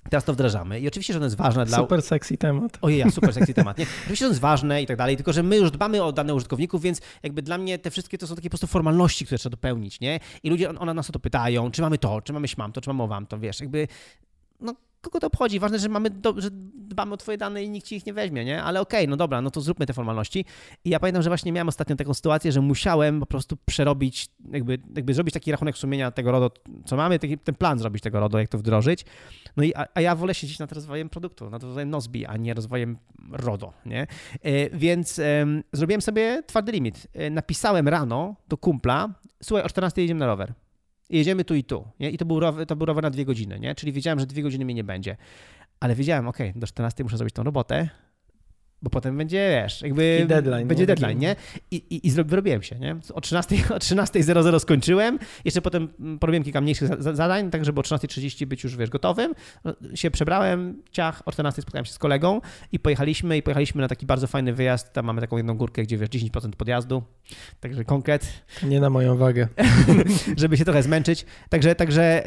Speaker 2: Teraz to wdrażamy i oczywiście, że to jest ważne
Speaker 1: dla... Super sexy temat.
Speaker 2: Ojej, ja, super sexy temat, nie? Oczywiście to jest ważne i tak dalej, tylko że my już dbamy o dane użytkowników, więc jakby dla mnie te wszystkie to są takie po prostu formalności, które trzeba dopełnić, nie? I ludzie, one nas o to pytają, czy mamy to, czy mamy śmam to, czy mamy wam to, wiesz, jakby... No kogo to obchodzi? Ważne, że mamy, do, że dbamy o twoje dane i nikt ci ich nie weźmie, nie? Ale okej, okay, no dobra, no to zróbmy te formalności. I ja pamiętam, że właśnie miałem ostatnio taką sytuację, że musiałem po prostu przerobić, jakby, jakby zrobić taki rachunek sumienia tego RODO, co mamy, taki, ten plan zrobić tego RODO, jak to wdrożyć. No i, a, a ja wolę siedzieć nad rozwojem produktu, nad rozwojem Nozbi, a nie rozwojem RODO, nie? E, więc zrobiłem sobie twardy limit. E, napisałem rano do kumpla, słuchaj, o 14 jedziemy na rower jedziemy tu i tu. Nie? I to był, rower, to był rower na dwie godziny, nie? czyli wiedziałem, że dwie godziny mnie nie będzie. Ale wiedziałem, ok, do 14 muszę zrobić tą robotę, bo potem będzie, wiesz, jakby...
Speaker 1: I deadline.
Speaker 2: Będzie nie? deadline, nie? I, i, i wyrobiłem się, nie? O 13.00 o 13 00 skończyłem, jeszcze potem porobiłem kilka mniejszych zadań, tak żeby o 13.30 być już, wiesz, gotowym. No, się przebrałem, ciach, o 14 spotkałem się z kolegą i pojechaliśmy i pojechaliśmy na taki bardzo fajny wyjazd, tam mamy taką jedną górkę, gdzie, wiesz, 10% podjazdu, także konkret.
Speaker 1: Nie na moją wagę.
Speaker 2: żeby się trochę zmęczyć. Także, także...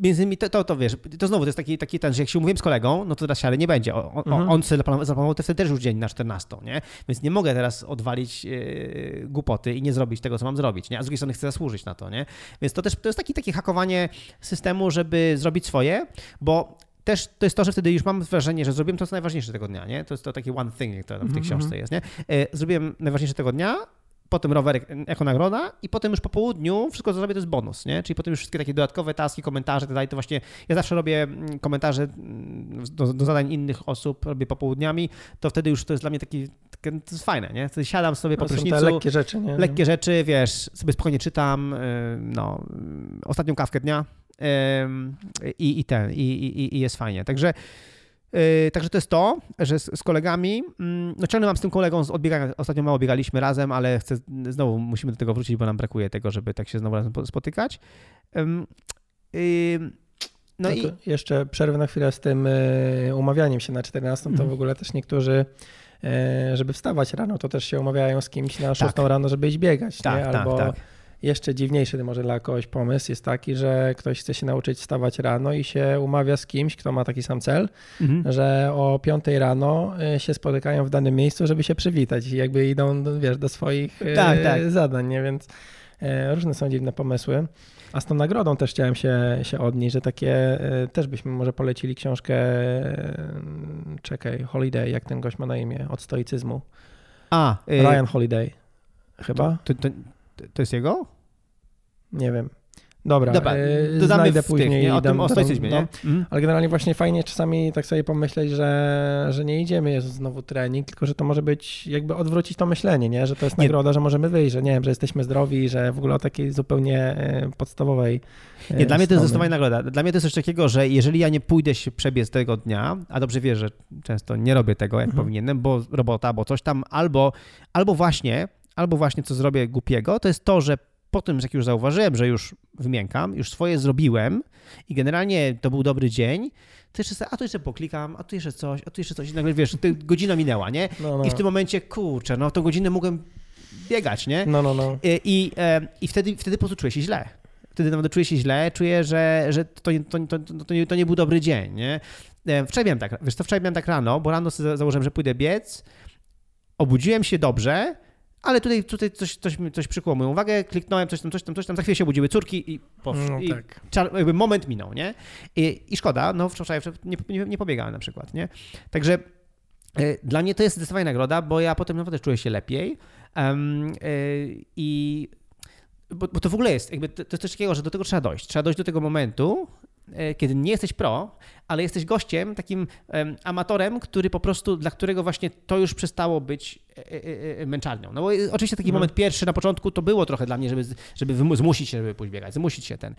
Speaker 2: między innymi to, to, to, wiesz, to znowu to jest taki, taki ten, że jak się umówiłem z kolegą, no to teraz siary nie będzie. On, mhm. on sobie zaplanował wtedy też już dzień na 14, nie? Więc nie mogę teraz odwalić yy, głupoty i nie zrobić tego, co mam zrobić, nie? A z drugiej strony chcę zasłużyć na to, nie? Więc to też to jest taki, takie hakowanie systemu, żeby zrobić swoje, bo też to jest to, że wtedy już mam wrażenie, że zrobiłem to, co najważniejsze tego dnia, nie? To jest to taki one thing, jak to w tej mm -hmm. książce jest, nie? Yy, zrobiłem najważniejsze tego dnia, potem rower jako nagroda i potem już po południu wszystko, co zrobię, to jest bonus, nie? Czyli potem już wszystkie takie dodatkowe taski, komentarze, tak dalej, to właśnie ja zawsze robię mm, komentarze mm, do, do zadań innych osób, robię popołudniami, to wtedy już to jest dla mnie taki, to jest fajne, nie? Wtedy siadam sobie po prysznicu.
Speaker 1: te lekkie rzeczy, nie?
Speaker 2: Lekkie rzeczy, wiesz, sobie spokojnie czytam, no, ostatnią kawkę dnia i, i ten, i, i, i jest fajnie. Także także to jest to, że z, z, kolegami, mm, no ciągle mam z tym kolegą z odbiegania, ostatnio mało biegaliśmy razem, ale chcę, znowu musimy do tego wrócić, bo nam brakuje tego, żeby tak się znowu razem spotykać. Yy,
Speaker 1: no, no i jeszcze przerwę na chwilę z tym yy, umawianiem się na 14, to w mhm. ogóle też niektórzy y, żeby wstawać rano, to też się umawiają z kimś na 6 tak. rano, żeby iść biegać, tak, nie? Tak, Albo tak, tak jeszcze dziwniejszy może dla kogoś pomysł jest taki, że ktoś chce się nauczyć wstawać rano i się umawia z kimś, kto ma taki sam cel, mhm. że o 5 rano y, się spotykają w danym miejscu, żeby się przywitać i jakby idą, wiesz, do swoich y, tak, tak. zadań, nie? Więc y, różne są dziwne pomysły. A z tą nagrodą też chciałem się, się odnieść, że takie też byśmy może polecili książkę, czekaj, Holiday, jak ten gość ma na imię, od stoicyzmu. A, Ryan Holiday, chyba.
Speaker 2: To, to, to jest jego?
Speaker 1: Nie wiem. Dobra, Dobra yy, znajdę później.
Speaker 2: Tych, o tym ostoicyzmie, no, nie?
Speaker 1: Mhm. Ale generalnie właśnie fajnie czasami tak sobie pomyśleć, że, że nie idziemy, jest znowu trening, tylko że to może być jakby odwrócić to myślenie, nie? Że to jest nie. nagroda, że możemy wyjść, że nie wiem, że jesteśmy zdrowi, że w ogóle o takiej zupełnie e, podstawowej
Speaker 2: e, Nie, dla mnie to jest zdecydowanie nagroda. Dla mnie to jest coś takiego, że jeżeli ja nie pójdę się przebiec tego dnia, a dobrze wiesz, że często nie robię tego, jak mhm. powinienem, bo robota, bo coś tam, albo, albo właśnie albo właśnie co zrobię głupiego, to jest to, że po tym, jak już zauważyłem, że już wymiękam, już swoje zrobiłem i generalnie to był dobry dzień, to jeszcze sobie, a tu jeszcze poklikam, a tu jeszcze coś, a tu jeszcze coś i nagle wiesz, godzina minęła, nie? No, no. I w tym momencie, kurczę, no tą godzinę mogłem biegać, nie?
Speaker 1: No, no, no.
Speaker 2: I, i, e, i wtedy, wtedy po prostu czuję się źle. Wtedy nawet czuję się źle, czuję, że, że to, to, to, to, nie, to nie był dobry dzień, nie? E, wczoraj miałem tak, wiesz wczoraj miałem tak rano, bo rano sobie założyłem, że pójdę biec, obudziłem się dobrze, ale tutaj, tutaj coś, coś, coś przykuło moją uwagę, kliknąłem coś tam, coś tam, coś tam, za chwilę się obudziły córki i, poszło, no, i tak. czar, jakby moment minął, nie? I, i szkoda, no wczoraj nie, nie, nie pobiegałem na przykład, nie? Także y, dla mnie to jest zdecydowanie nagroda, bo ja potem naprawdę czuję się lepiej um, i bo, bo, to w ogóle jest, jakby to, to jest coś takiego, że do tego trzeba dojść. Trzeba dojść do tego momentu, E, kiedy nie jesteś pro, ale jesteś gościem, takim amatorem, który po prostu, dla którego właśnie to już przestało być e, e, męczarnią. No bo oczywiście taki mhm. moment pierwszy na początku to było trochę dla mnie, żeby, żeby zmusić się, żeby pójść biegać, zmusić się ten.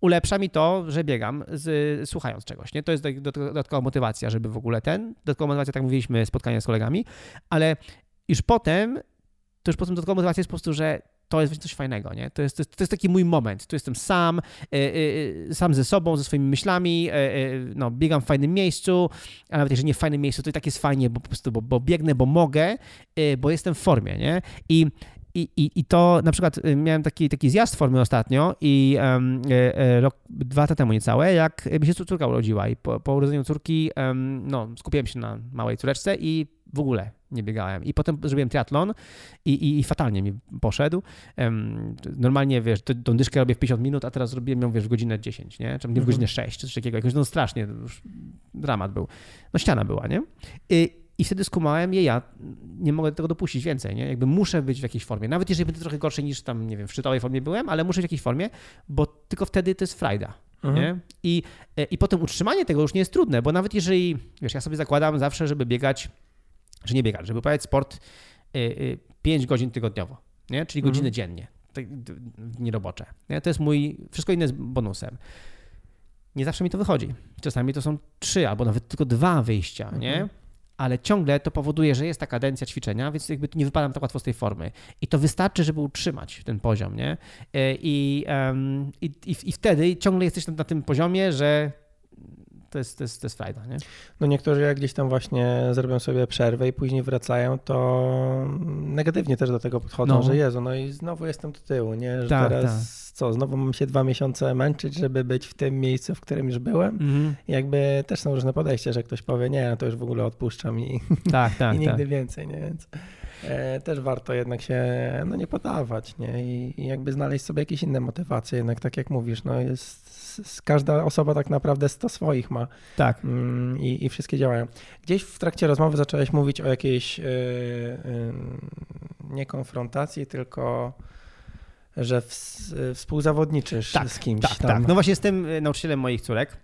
Speaker 2: Ulepsza mi to, że biegam z, słuchając czegoś, nie? To jest dodatkowa motywacja, żeby w ogóle ten, dodatkowa motywacja, tak mówiliśmy, spotkanie z kolegami, ale już potem, to już potem dodatkowa motywacja jest po prostu, że to jest coś fajnego, nie? To jest, to jest, to jest taki mój moment. Tu jestem sam, y, y, sam ze sobą, ze swoimi myślami, y, no, biegam w fajnym miejscu, a nawet jeżeli nie w fajnym miejscu, to i tak jest fajnie, bo po prostu, bo, bo biegnę, bo mogę, bo jestem w formie, nie? I i, i, I to na przykład miałem taki, taki zjazd formy ostatnio i um, rok, dwa lata temu niecałe, jak mi się córka urodziła i po, po urodzeniu córki um, no, skupiłem się na małej córeczce i w ogóle nie biegałem. I potem zrobiłem triatlon i, i, i fatalnie mi poszedł. Um, normalnie, wiesz, tą dyszkę robię w 50 minut, a teraz zrobiłem ją, wiesz, w godzinę 10, nie? Czy nie w godzinę 6, czy coś takiego. Jakoś, no strasznie, już dramat był. No ściana była, nie? I, i wtedy skumałem je, ja nie mogę tego dopuścić więcej, nie? Jakby muszę być w jakiejś formie. Nawet jeżeli będę trochę gorszy niż tam, nie wiem, w szczytowej formie byłem, ale muszę w jakiejś formie, bo tylko wtedy to jest frajda. Mhm. Nie? I, e, I potem utrzymanie tego już nie jest trudne, bo nawet jeżeli, wiesz, ja sobie zakładam zawsze, żeby biegać że nie biegać, żeby uprawiać sport 5 y, y, godzin tygodniowo, nie? czyli mhm. godziny dziennie, tak, nierobocze. Nie? To jest mój, wszystko inne jest bonusem. Nie zawsze mi to wychodzi. Czasami to są trzy albo nawet tylko dwa wyjścia, mhm. nie? Ale ciągle to powoduje, że jest ta kadencja ćwiczenia, więc jakby nie wypadam tak łatwo z tej formy. I to wystarczy, żeby utrzymać ten poziom, nie? Y, I, i, i, i wtedy ciągle jesteś na, na tym poziomie, że to jest, to jest, to jest frajda, nie?
Speaker 1: No niektórzy jak gdzieś tam właśnie zrobią sobie przerwę i później wracają, to negatywnie też do tego podchodzą, no. że Jezu, no i znowu jestem do tyłu, nie? Że tak, teraz tak. Co, znowu mam się dwa miesiące męczyć, żeby być w tym miejscu, w którym już byłem. Mhm. Jakby też są różne podejścia, że ktoś powie, nie, no to już w ogóle odpuszczam i, tak, tak, i nigdy tak. więcej, nie? Więc... e, też warto jednak się no, nie podawać nie? I, I, jakby znaleźć sobie jakieś inne motywacje. Jednak tak jak mówisz, no jest, każda osoba tak naprawdę 100 swoich ma.
Speaker 2: Tak.
Speaker 1: Mm, i, I wszystkie działają. Gdzieś w trakcie rozmowy zacząłeś mówić o jakiejś yy, yy, nie konfrontacji, tylko że współzawodniczysz
Speaker 2: tak,
Speaker 1: z kimś
Speaker 2: tak,
Speaker 1: tam.
Speaker 2: Tak, no właśnie jestem y, nauczycielem moich córek,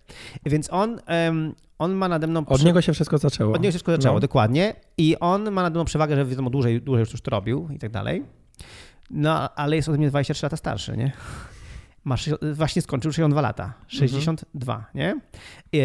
Speaker 2: więc on, um, on ma nade mną...
Speaker 1: Od niego się wszystko zaczęło.
Speaker 2: Od niego się wszystko zaczęło, no. dokładnie. I on ma nade mną przewagę, że wiadomo, dłużej, dłużej już to robił i tak dalej. No, ale jest ode mnie 23 lata starszy, nie? Masz, właśnie skończył 62 lata, 62, mhm. nie? I,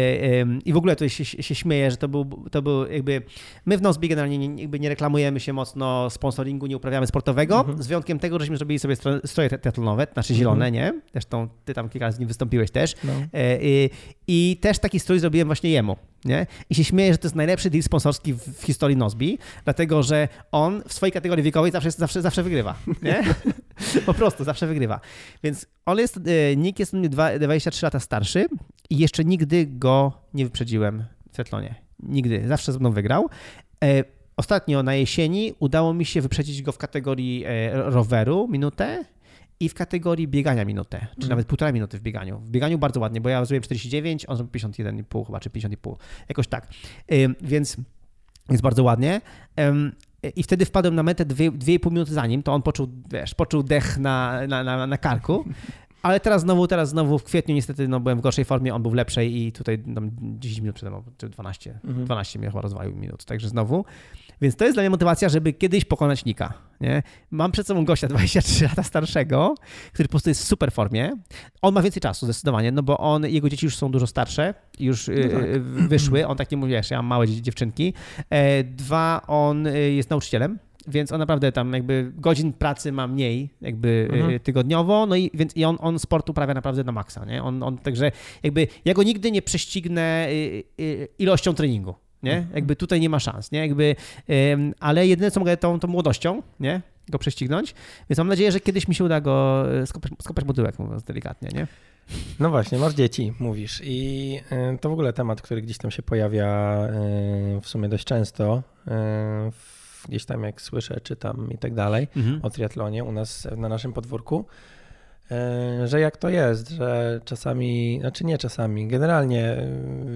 Speaker 2: I, w ogóle to się, się śmieję, że to był, to był jakby, my w Nozbi generalnie nie, jakby nie reklamujemy się mocno sponsoringu, nie uprawiamy sportowego, mhm. z wyjątkiem tego, żeśmy zrobili sobie stroje teatlonowe, znaczy zielone, mhm. nie? Zresztą ty tam kilka razy z nim wystąpiłeś też. No. E, I, I też taki strój zrobiłem właśnie jemu, nie? I się śmieję, że to jest najlepszy deal sponsorski w, w historii Nozbi, dlatego, że on w swojej kategorii wiekowej zawsze, zawsze, zawsze wygrywa, nie? po prostu, zawsze wygrywa. Więc on jest, e, Nick jest mnie 23 lata starszy i jeszcze nigdy go nie wyprzedziłem w Setlonie. Nigdy. Zawsze ze mną wygrał. E, ostatnio na jesieni udało mi się wyprzedzić go w kategorii e, roweru minutę i w kategorii biegania minutę, czy mm. nawet półtora minuty w bieganiu. W bieganiu bardzo ładnie, bo ja zrobiłem 49, on zrobił 51,5 chyba, czy 50,5, jakoś tak. Więc jest bardzo ładnie. I wtedy wpadłem na metę 2,5 minuty za nim, to on poczuł, wiesz, poczuł dech na, na, na, na karku. Ale teraz znowu, teraz znowu w kwietniu niestety no, byłem w gorszej formie, on był w lepszej i tutaj no, 10 minut przede mną, czy 12, mhm. 12 mnie chyba rozwalił minut, także znowu. Więc to jest dla mnie motywacja, żeby kiedyś pokonać Nika. Nie? Mam przed sobą gościa 23 lata starszego, który po prostu jest w super formie. On ma więcej czasu zdecydowanie, no bo on, jego dzieci już są dużo starsze, już no y, tak. Y, wyszły. On tak nie mówi, wiesz, ja mam małe dziewczynki. E, dwa, on y, jest nauczycielem, więc on naprawdę tam jakby godzin pracy ma mniej jakby mhm. tygodniowo, no i więc i on, on sport uprawia naprawdę na maksa, nie? On, on także jakby ja go nigdy nie prześcignę ilością treningu nie? Mhm. Jakby tutaj nie ma szans, nie? Jakby, ale jedyne co mogę tą, tą młodością, nie? Go prześcignąć, więc mam nadzieję, że kiedyś mi się uda go e, skopać, skopać motyłek, mówiąc delikatnie, nie?
Speaker 1: No właśnie, masz dzieci, mówisz i e, to w ogóle temat, który gdzieś tam się pojawia e, w sumie dość często, gdzieś tam jak słyszę, czytam i tak dalej mhm. o triatlonie u nas na naszym podwórku. E, że jak to jest, że czasami, znaczy nie czasami, generalnie e,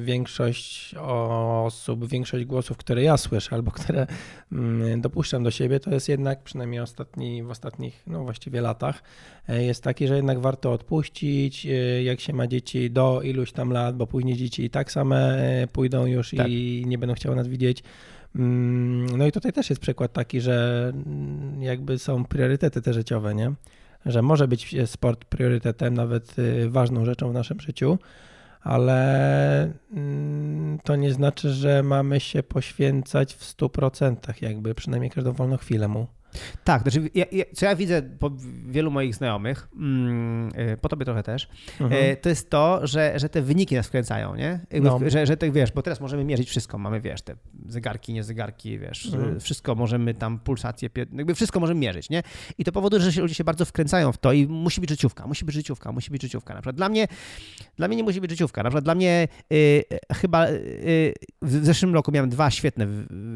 Speaker 1: większość osób, większość głosów, które ja słyszę albo które mm, dopuszczam do siebie, to jest jednak przynajmniej ostatni, w ostatnich, no właściwie latach, e, jest taki, że jednak warto odpuścić, jak się ma dzieci do iluś tam lat, bo później dzieci i tak same pójdą już tak. i nie będą chciały nas widzieć. Mm, no i tutaj też jest przykład taki, że mm, jakby są priorytety te życiowe, nie? Że może być sport priorytetem, nawet y, ważną rzeczą w naszym życiu, ale mm, to nie znaczy, że mamy się poświęcać w 100%, jakby przynajmniej każdą wolną chwilę mu.
Speaker 2: Tak, znaczy, ja, ja, co ja widzę po wielu moich znajomych, mm, y, po tobie trochę też, mhm. Y, to jest to, że, że te wyniki nas wkręcają, nie? No. Że, że tak wiesz, bo teraz możemy mierzyć wszystko. Mamy, wiesz, te zegarki, nie zegarki, wiesz, mhm. wszystko możemy tam, pulsację, jakby wszystko możemy mierzyć, nie? I to powoduje, że się, ludzie się bardzo wkręcają w to i musi być życiówka, musi być życiówka, musi być życiówka. Na przykład dla mnie, dla mnie nie musi być życiówka. Na przykład dla mnie y, chyba y, w zeszłym roku miałem dwa świetne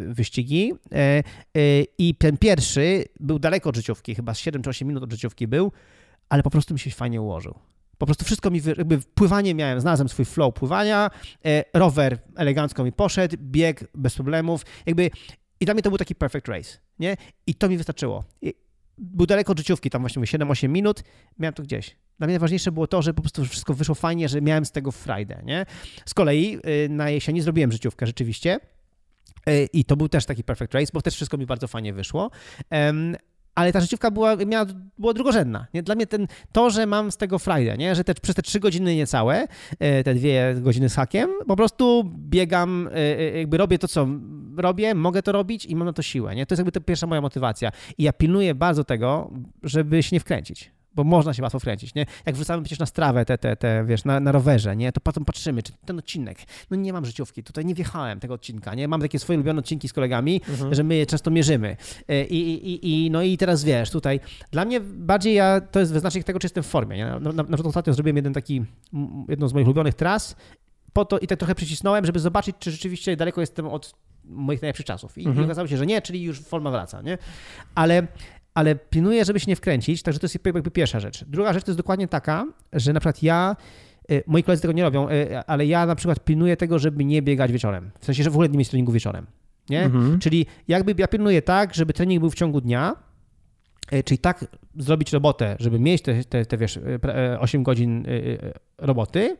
Speaker 2: wyścigi y, y, i ten pierwszy był daleko od życiówki, chyba 7 czy 8 minut od życiówki był, ale po prostu mi się fajnie ułożył. Po prostu wszystko mi, jakby pływanie miałem, znalazłem swój flow pływania, e, rower elegancko mi poszedł, bieg bez problemów, jakby i dla mnie to był taki perfect race, nie? I to mi wystarczyło. I był daleko od życiówki, tam właśnie 7-8 minut, miałem to gdzieś. Dla mnie najważniejsze było to, że po prostu wszystko wyszło fajnie, że miałem z tego frajdę, nie? Z kolei y, na jesieni zrobiłem życiówkę rzeczywiście, E, I to był też taki perfect race, bo też wszystko mi bardzo fajnie wyszło. Ale ta życiówka była, miała, była drugorzędna. Nie? Dla mnie ten, to, że mam z tego frajdę, nie? że te, przez te trzy godziny niecałe, e, te dwie godziny z hakiem, po prostu biegam, e, jakby robię to, co robię, mogę to robić i mam na to siłę. Nie? To jest jakby ta pierwsza moja motywacja. I ja pilnuję bardzo tego, żeby się nie wkręcić bo można się łatwo wkręcić, nie? Jak wrzucamy przecież na strawę te, te, te wiesz, na, na rowerze, nie? To potem patrzymy, czy ten odcinek, no nie mam życiówki, tutaj nie wjechałem tego odcinka, nie? Mam takie swoje ulubione odcinki z kolegami, mhm. że my je często mierzymy. E, I, i, i, no i teraz wiesz, tutaj dla mnie bardziej ja, to jest wyznacznik tego, czy jestem w formie, nie? Na, na, na przykład ostatnio zrobiłem jeden taki, jedną z moich ulubionych tras, po to i tak trochę przycisnąłem, żeby zobaczyć, czy rzeczywiście daleko jestem od moich najlepszych czasów. I, mhm. i okazało się, że nie, czyli już forma wraca, nie? Ale ale pilnuję, żeby się nie wkręcić, także to jest jakby pierwsza rzecz. Druga rzecz to jest dokładnie taka, że na przykład ja, y, moi koledzy tego nie robią, y, ale ja na przykład pilnuję tego, żeby nie biegać wieczorem. W sensie, że w ogóle nie mieć treningu wieczorem. Nie? Mhm. Czyli jakby ja pilnuję tak, żeby trening był w ciągu dnia, y, czyli tak zrobić robotę, żeby mieć te, te, te wiesz, 8 godzin roboty,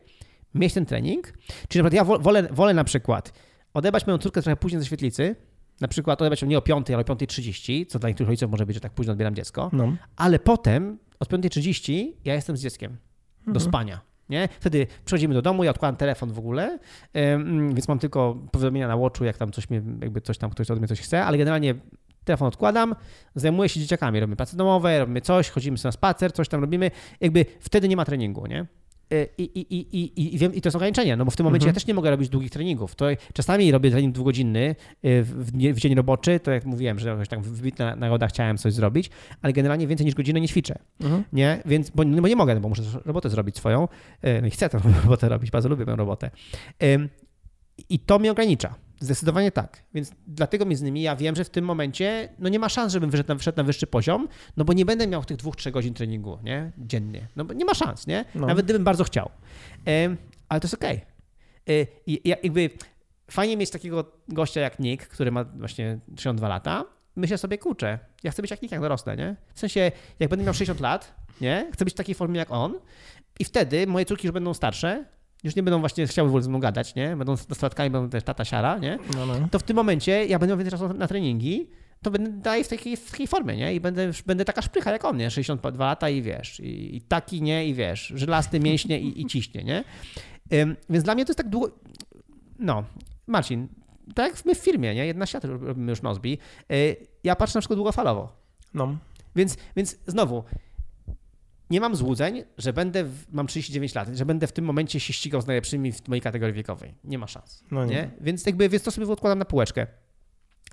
Speaker 2: mieć ten trening. Czyli na przykład ja wolę, wolę na przykład odebrać moją córkę trochę później ze świetlicy, na przykład odebrać nie o 5, ale o 5.30, co dla niektórych rodziców może być, że tak późno odbieram dziecko, no. ale potem od 5.30 ja jestem z dzieckiem mhm. do spania. Nie? Wtedy przychodzimy do domu, ja odkładam telefon w ogóle, więc mam tylko powiadomienia na watchu, jak tam coś mnie, jakby coś tam ktoś ode mnie coś chce, ale generalnie telefon odkładam, zajmuję się dzieciakami, robimy prace domowe, robimy coś, chodzimy sobie na spacer, coś tam robimy, jakby wtedy nie ma treningu, nie? I, i, i, i, i, wiem, I to jest ograniczenie, no bo w tym momencie mhm. ja też nie mogę robić długich treningów. To czasami robię trening dwugodzinny w, w dzień roboczy, to jak mówiłem, że jakoś tak wybitna nagroda chciałem coś zrobić, ale generalnie więcej niż godzinę nie ćwiczę. Mhm. Nie? Więc, bo, no bo nie mogę, no bo muszę robotę zrobić swoją. No i chcę tę robotę robić, bardzo lubię tę robotę. I to mnie ogranicza. Zdecydowanie tak. Więc dlatego między innymi ja wiem, że w tym momencie no nie ma szans, żebym wyszedł na, wyszedł na wyższy poziom, no bo nie będę miał tych dwóch, trzech godzin treningu nie? dziennie. No bo nie ma szans, nie? No. Nawet gdybym bardzo chciał. Ale to jest okej. Okay. Jakby fajnie mieć takiego gościa jak Nick, który ma właśnie 32 lata. Myślę sobie, kurczę, ja chcę być jak Nick, jak dorosnę, nie? W sensie, jak będę miał 60 lat, nie? Chcę być w takiej formie jak on i wtedy moje córki już będą starsze, już nie będą właśnie chciały w ogóle ze mną gadać, nie? Będą nastolatkami, będą też tata siara, nie? No, no. To w tym momencie ja będę miał więcej czasu na treningi, to będę dalej w takiej, w takiej formie, nie? I będę, będę taka szprycha jak on, nie? 62 lata i wiesz, i, i taki, nie? I wiesz, żelazny mięśnie i, i ciśnie, nie? Ym, więc dla mnie to jest tak długo... No, Marcin, tak jak my w firmie, nie? Jedna świat robimy już Nozbi. Yy, ja patrzę na przykład długofalowo. No. Więc, więc znowu, nie mam złudzeń, że będę, w, mam 39 lat, że będę w tym momencie się ścigał z najlepszymi w mojej kategorii wiekowej. Nie ma szans. No nie. nie? Więc jakby, więc to sobie odkładam na półeczkę.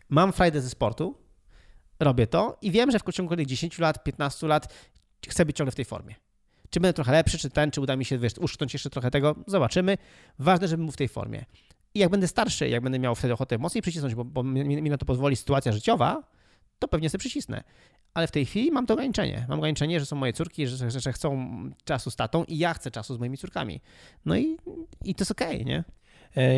Speaker 2: Mam frajdę ze sportu, robię to i wiem, że w ciągu 10 lat, 15 lat chcę być ciągle w tej formie. Czy będę trochę lepszy, czy ten, czy uda mi się wiesz, uszczknąć jeszcze trochę tego, zobaczymy. Ważne, żebym był w tej formie. I jak będę starszy, jak będę miał wtedy ochotę mocniej przycisnąć, bo, bo mi, mi na to pozwoli sytuacja życiowa, to pewnie sobie przycisnę ale w tej chwili mam to ograniczenie. Mam ograniczenie, że są moje córki, że, że, że chcą czasu z tatą i ja chcę czasu z moimi córkami. No i, i to jest okej, okay, nie?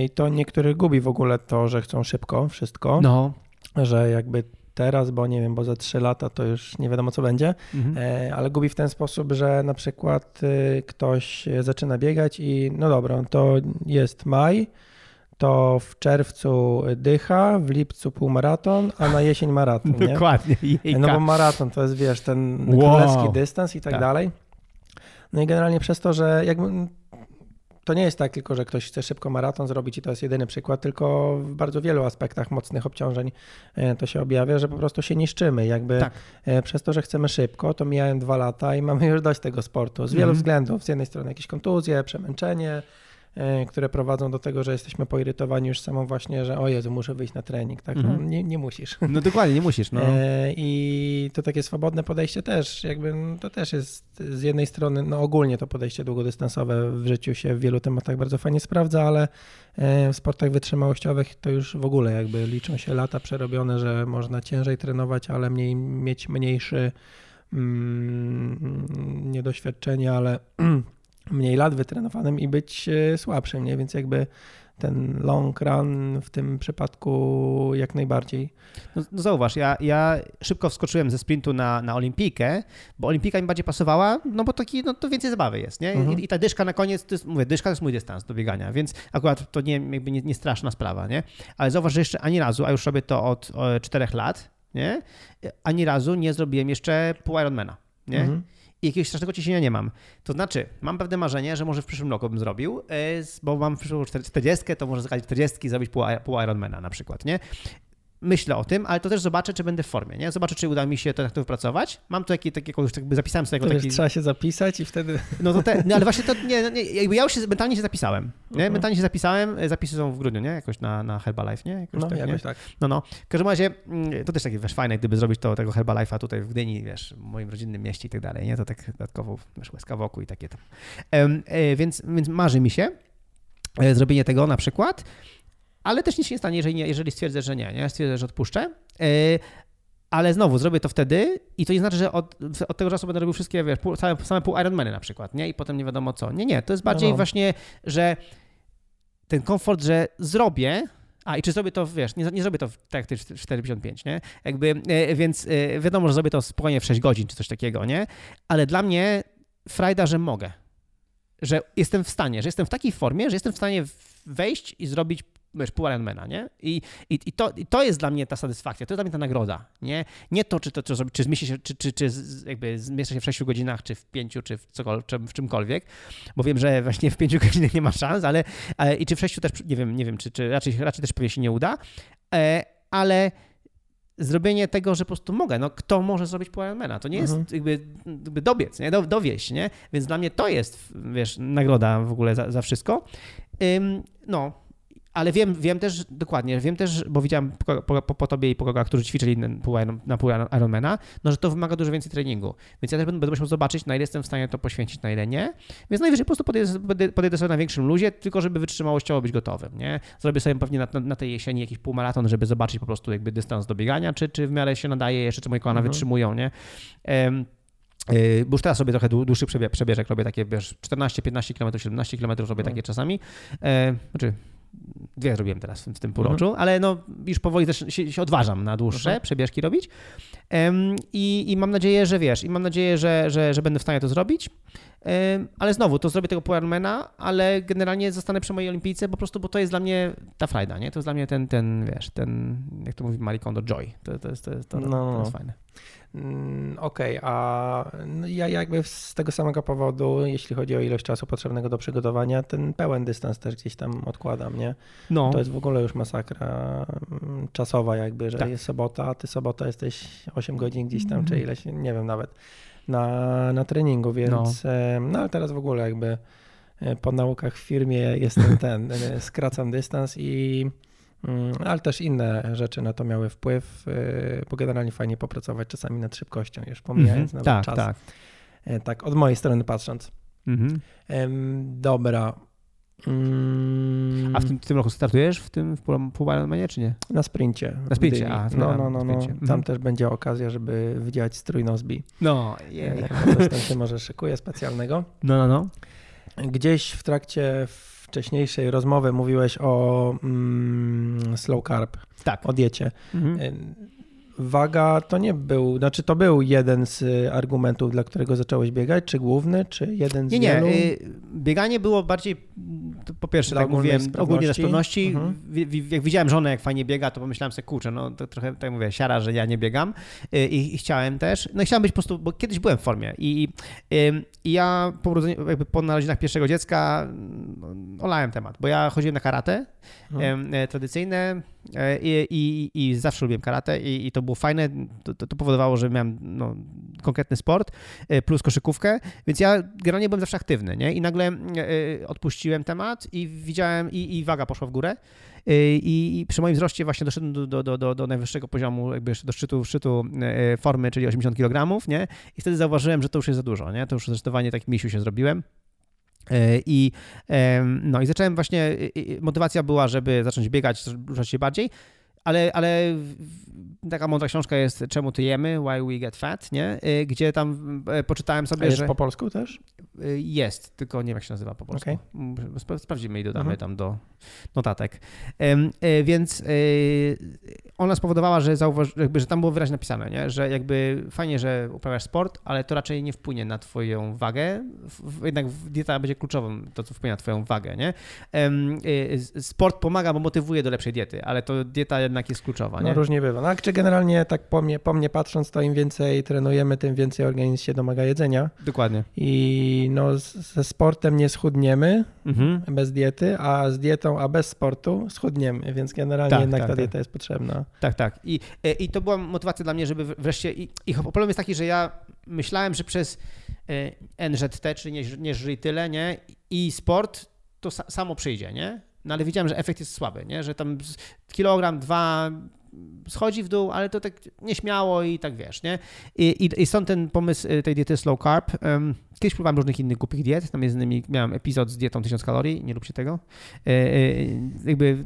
Speaker 1: I to niektórych gubi w ogóle to, że chcą szybko wszystko. No. Że jakby teraz, bo nie wiem, bo za trzy lata to już nie wiadomo co będzie, mhm. E, ale gubi w ten sposób, że na przykład y, ktoś zaczyna biegać i no dobra, to jest maj, to w czerwcu dycha, w lipcu półmaraton, a na jesień maraton. Nie?
Speaker 2: Dokładnie.
Speaker 1: Jejka. No bo maraton to jest, wiesz, ten wow. królewski dystans i tak, tak, dalej. No i generalnie przez to, że jakby to nie jest tak tylko, że ktoś chce szybko maraton zrobić i to jest jedyny przykład, tylko w bardzo wielu aspektach mocnych obciążeń e, to się objawia, że po prostu się niszczymy. Jakby tak. E, przez to, że chcemy szybko, to mijają dwa lata i mamy już dość tego sportu z wielu mm. względów. Z jednej strony jakieś kontuzje, przemęczenie, które prowadzą do tego, że jesteśmy poirytowani już samą właśnie, że o Jezu, muszę wyjść na trening. Tak, no, mhm. nie, nie musisz.
Speaker 2: No dokładnie, nie musisz. No.
Speaker 1: E, I to takie swobodne podejście też, jakby no, to też jest z jednej strony, no ogólnie to podejście długodystansowe w życiu się w wielu tematach bardzo fajnie sprawdza, ale e, w sportach wytrzymałościowych to już w ogóle jakby liczą się lata przerobione, że można ciężej trenować, ale mniej, mieć mniejszy mm, niedoświadczenie, ale mniej lat wytrenowanym i być e, słabszym, nie? Więc jakby ten long run w tym przypadku jak najbardziej.
Speaker 2: No, no zauważ, ja, ja szybko wskoczyłem ze sprintu na, na olimpijkę, bo olimpijka mi bardziej pasowała, no bo taki, no to więcej zabawy jest, nie? Mhm. I, I, ta dyszka na koniec, to jest, mówię, dyszka to jest mój dystans do biegania, więc akurat to nie, jakby nie, nie straszna sprawa, nie? Ale zauważ, że jeszcze ani razu, a już robię to od czterech lat, nie? Ani razu nie zrobiłem jeszcze pół Ironmana, nie? Mhm i jakiegoś strasznego ciśnienia nie mam. To znaczy, mam pewne marzenie, że może w przyszłym roku bym zrobił, e, bo mam w przyszłą 40, to może zakalić 40 zrobić pół, pół Ironmana na przykład, nie? Myślę o tym, ale to też zobaczę, czy będę w formie, nie? Zobaczę, czy uda mi się to tak to wypracować. Mam tu taki, taki już jakby zapisałem sobie
Speaker 1: to
Speaker 2: taki...
Speaker 1: trzeba się zapisać i wtedy...
Speaker 2: No to te, no, ale właśnie to, nie, nie, jakby ja już się mentalnie się zapisałem, nie? Mhm. Mentalnie się zapisałem, e, zapisy są w grudniu, nie? Jakoś na, na Herbalife, nie? Jakoś
Speaker 1: no, tak, jakoś nie? tak.
Speaker 2: No, no. W każdym razie mm, to też takie, wiesz, fajne, gdyby zrobić to, tego Herbalife'a tutaj w Gdyni, wiesz, w moim rodzinnym mieście i tak dalej, nie? To tak dodatkowo, wiesz, łezka wokół i takie tam. E, więc, więc marzy mi się e, zrobienie tego na przykład, ale też nic się nie stanie, jeżeli, nie, jeżeli stwierdzę, że nie, nie? Stwierdzę, że odpuszczę. Ale znowu, zrobię to wtedy i to nie znaczy, że od, od tego czasu będę robił wszystkie, wiesz, pół, same, same pół Ironmany na przykład, nie? I potem nie wiadomo co. Nie, nie, to jest bardziej no. właśnie, że ten komfort, że zrobię, a i czy zrobię to, wiesz, nie, nie zrobię to tak jak ty 4,55, nie? Jakby, e, więc e, wiadomo, że zrobię to spokojnie w 6 godzin czy coś takiego, nie? Ale dla mnie frajda, że mogę. Że jestem w stanie, że jestem w takiej formie, że jestem w stanie wejść i zrobić wiesz, pół Ironmana, nie? I, i, i, to, I to jest dla mnie ta satysfakcja, to jest dla mnie ta nagroda, nie? Nie to, czy to, czy, czy zmieści się, czy, czy, czy jakby zmieszczę się w 6 godzinach, czy w 5, czy w, cokolwiek, czy w czymkolwiek, bo wiem, że właśnie w 5 godzinach nie ma szans, ale, ale i czy w 6 też, nie wiem, nie wiem, czy, czy raczej, raczej też pewnie się nie uda, e, ale zrobienie tego, że po prostu mogę. No kto może zrobić pół Ironmana? To nie jest mhm. jakby, jakby dobiec, nie? Do, dowieść, nie? Więc dla mnie to jest, wiesz, nagroda w ogóle za, za wszystko. Ym, no, ale wiem, wiem też dokładnie, wiem też, bo widziałem po, po, po tobie i po kogach, którzy ćwiczyli na pół, na pół Ironmana, no, że to wymaga dużo więcej treningu. Więc ja też będę, będę musiał zobaczyć, na ile jestem w stanie to poświęcić, na ile nie. Więc najwyżej po prostu podejdę, podejdę sobie na większym luzie, tylko żeby wytrzymałościowo być gotowym, nie? Zrobię sobie pewnie na, na, na, tej jesieni jakiś półmaraton, żeby zobaczyć po prostu jakby dystans do biegania, czy, czy w miarę się nadaje jeszcze, czy moje kolana mhm. wytrzymują, nie? Um, bo już teraz sobie trochę dłuższy przebieżek robię takie, wiesz, 14-15 km, 17 km robię mhm. takie czasami. E, znaczy, dwie zrobiłem teraz w, tym półroczu, mhm. ale no już powoli też się, się odważam na dłuższe mhm. przebieżki robić um, i, i mam nadzieję, że wiesz, i mam nadzieję, że, że, że będę w stanie to zrobić, um, ale znowu, to zrobię tego Powermana, ale generalnie zostanę przy mojej olimpijce po prostu, bo to jest dla mnie ta frajda, nie? To jest dla mnie ten, ten wiesz, ten, jak to mówi Marikondo, joy. To, to, jest, to, jest, to, no. to jest fajne.
Speaker 1: Mm, okej, okay, a no ja jakby z tego samego powodu, jeśli chodzi o ilość czasu potrzebnego do przygotowania, ten pełen dystans też gdzieś tam odkładam, nie? No. To jest w ogóle już masakra mm, czasowa jakby, że tak. jest sobota, a ty sobota jesteś 8 godzin gdzieś tam, czy mhm. ileś, nie wiem nawet, na, na treningu, więc no. no ale teraz w ogóle jakby e, po naukach w firmie jestem ten, skracam dystans i Mm, ale też inne rzeczy na to miały wpływ, y, bo generalnie fajnie popracować czasami nad szybkością, już pomijając mm -hmm. nawet tak, czas. Tak. E, tak, od mojej strony patrząc. Mm -hmm. Dobra.
Speaker 2: Mm. A w tym, w tym roku startujesz w tym w półmaratonie, czy nie?
Speaker 1: Na sprincie.
Speaker 2: Na sprincie, a.
Speaker 1: No, no, no, no. Tam mhm. też będzie okazja, żeby widzieć strój Nozbi.
Speaker 2: No,
Speaker 1: jej. Yeah. Coś tam się może szykuje specjalnego.
Speaker 2: No, no, no.
Speaker 1: Gdzieś w trakcie wcześniejszej rozmowy mówiłeś o mm, slow carb,
Speaker 2: tak.
Speaker 1: o diecie. Mhm. Y, waga to nie był, znaczy to był jeden z argumentów, dla którego zacząłeś biegać, czy główny, czy jeden z
Speaker 2: nie,
Speaker 1: wielu?
Speaker 2: Nie, bieganie było bardziej, po pierwsze, dla tak mówiłem, ogólnie dla sprawności. Mhm. Jak widziałem żonę, jak fajnie biega, to pomyślałem sobie, kurczę, no to trochę, tak mówię, siara, że ja nie biegam y, i, i chciałem też, no i chciałem być po prostu, bo kiedyś byłem w formie i ja po urodzeniu, jakby po narodzinach pierwszego dziecka no, olałem temat, bo ja chodziłem na karate E, tradycyjne e, i, i, i zawsze lubiłem karate i, i to było fajne, to, to, powodowało, że miałem no, konkretny sport e, plus koszykówkę, więc ja generalnie byłem zawsze aktywny, nie? I nagle odpuściłem temat i widziałem, i, i waga poszła w górę i przy moim wzroście właśnie doszedłem do, do, do, do najwyższego poziomu, jakby do szczytu, szczytu formy, czyli 80 kg, nie? I wtedy zauważyłem, że to już jest za dużo, nie? To już zdecydowanie tak misiu się zrobiłem. E, I, no, i zacząłem właśnie, motywacja była, żeby zacząć biegać, ruszać się bardziej, ale, ale taka mądra książka jest Czemu ty jemy? Why we get fat, nie? Y, gdzie tam e, poczytałem sobie,
Speaker 1: A jest
Speaker 2: że...
Speaker 1: po polsku też?
Speaker 2: Y, jest, tylko nie wiem jak się nazywa po polsku. Okay. Sprawdzimy i dodamy mhm. tam do notatek. Y, więc ona spowodowała, że, zauważy, jakby, że tam było wyraźnie napisane, nie? że jakby fajnie, że uprawiasz sport, ale to raczej nie wpłynie na twoją wagę. Jednak dieta będzie kluczową, to co wpłynie na twoją wagę. Nie? Sport pomaga, bo motywuje do lepszej diety, ale to dieta jednak jest kluczowa. Nie?
Speaker 1: No różnie bywa. No, czy generalnie tak po mnie, po mnie patrząc, to im więcej trenujemy, tym więcej organizm się domaga jedzenia.
Speaker 2: Dokładnie.
Speaker 1: I no, ze sportem nie schudniemy mhm. bez diety, a z dietą, a bez sportu schudniemy, więc generalnie tak, jednak tak, ta dieta tak. jest potrzebna.
Speaker 2: Tak, tak. I, e, I to była motywacja dla mnie, żeby wreszcie. I, i problem jest taki, że ja myślałem, że przez e, NZT, czyli nie, nie żyj tyle, nie? I sport to samo przyjdzie, nie? No ale widziałem, że efekt jest słaby, nie? Że tam kilogram, dwa schodzi w dół, ale to tak nieśmiało i tak wiesz, nie? I, i, i stąd ten pomysł tej diety slow carb. Kiedyś próbowałem różnych innych głupich diet, tam między innymi miałem epizod z dietą 1000 kalorii, nie róbcie tego. E, e, jakby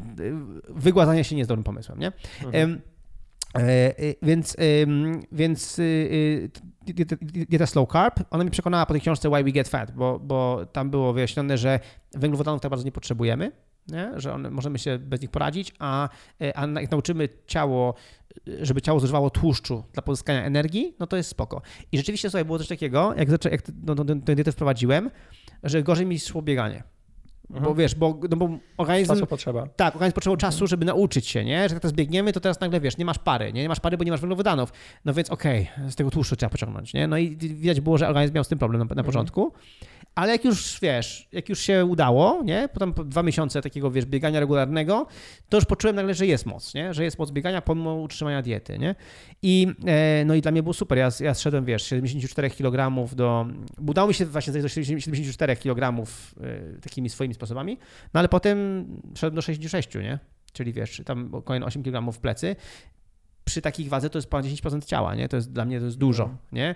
Speaker 2: wygładzanie się nie jest dobrym pomysłem, nie? Mhm. E, więc, więc dieta slow carb, ona mi przekonała po tej książce Why We Get Fat, bo, bo tam było wyjaśnione, że węglowodanów tak bardzo nie potrzebujemy, nie? że one, możemy się bez nich poradzić, a, a jak nauczymy ciało, żeby ciało zużywało tłuszczu dla pozyskania energii, no to jest spoko. I rzeczywiście, słuchaj, było coś takiego, jak, zaczę, jak no, no, tę dietę wprowadziłem, że gorzej mi szło bieganie. Mhm. Bo wiesz, bo, no bo organizm...
Speaker 1: Czasu potrzeba.
Speaker 2: Tak, organizm potrzebował czasu, mhm. żeby nauczyć się, nie? Że jak teraz biegniemy, to teraz nagle, wiesz, nie masz pary, nie? Nie masz pary, bo nie masz węglowodanów. No więc okej, okay, z tego tłuszczu trzeba pociągnąć, nie? No i widać było, że organizm miał z tym problem na, na mhm. Ale jak już, wiesz, jak już się udało, nie? Potem po dwa miesiące takiego, wiesz, biegania regularnego, to już poczułem nagle, że jest moc, nie? Że jest moc biegania pomimo utrzymania diety, nie? I, e, no i dla mnie było super. Ja, ja zszedłem, wiesz, 74 kg do... Udało mi się właśnie zejść do 74 kg e, takimi swoimi sposobami, no ale potem szedłem do 66, nie? Czyli wiesz, tam kolejne 8 kg w plecy przy takich wadze to jest ponad 10% ciała, nie? To jest dla mnie to jest dużo, mhm. nie?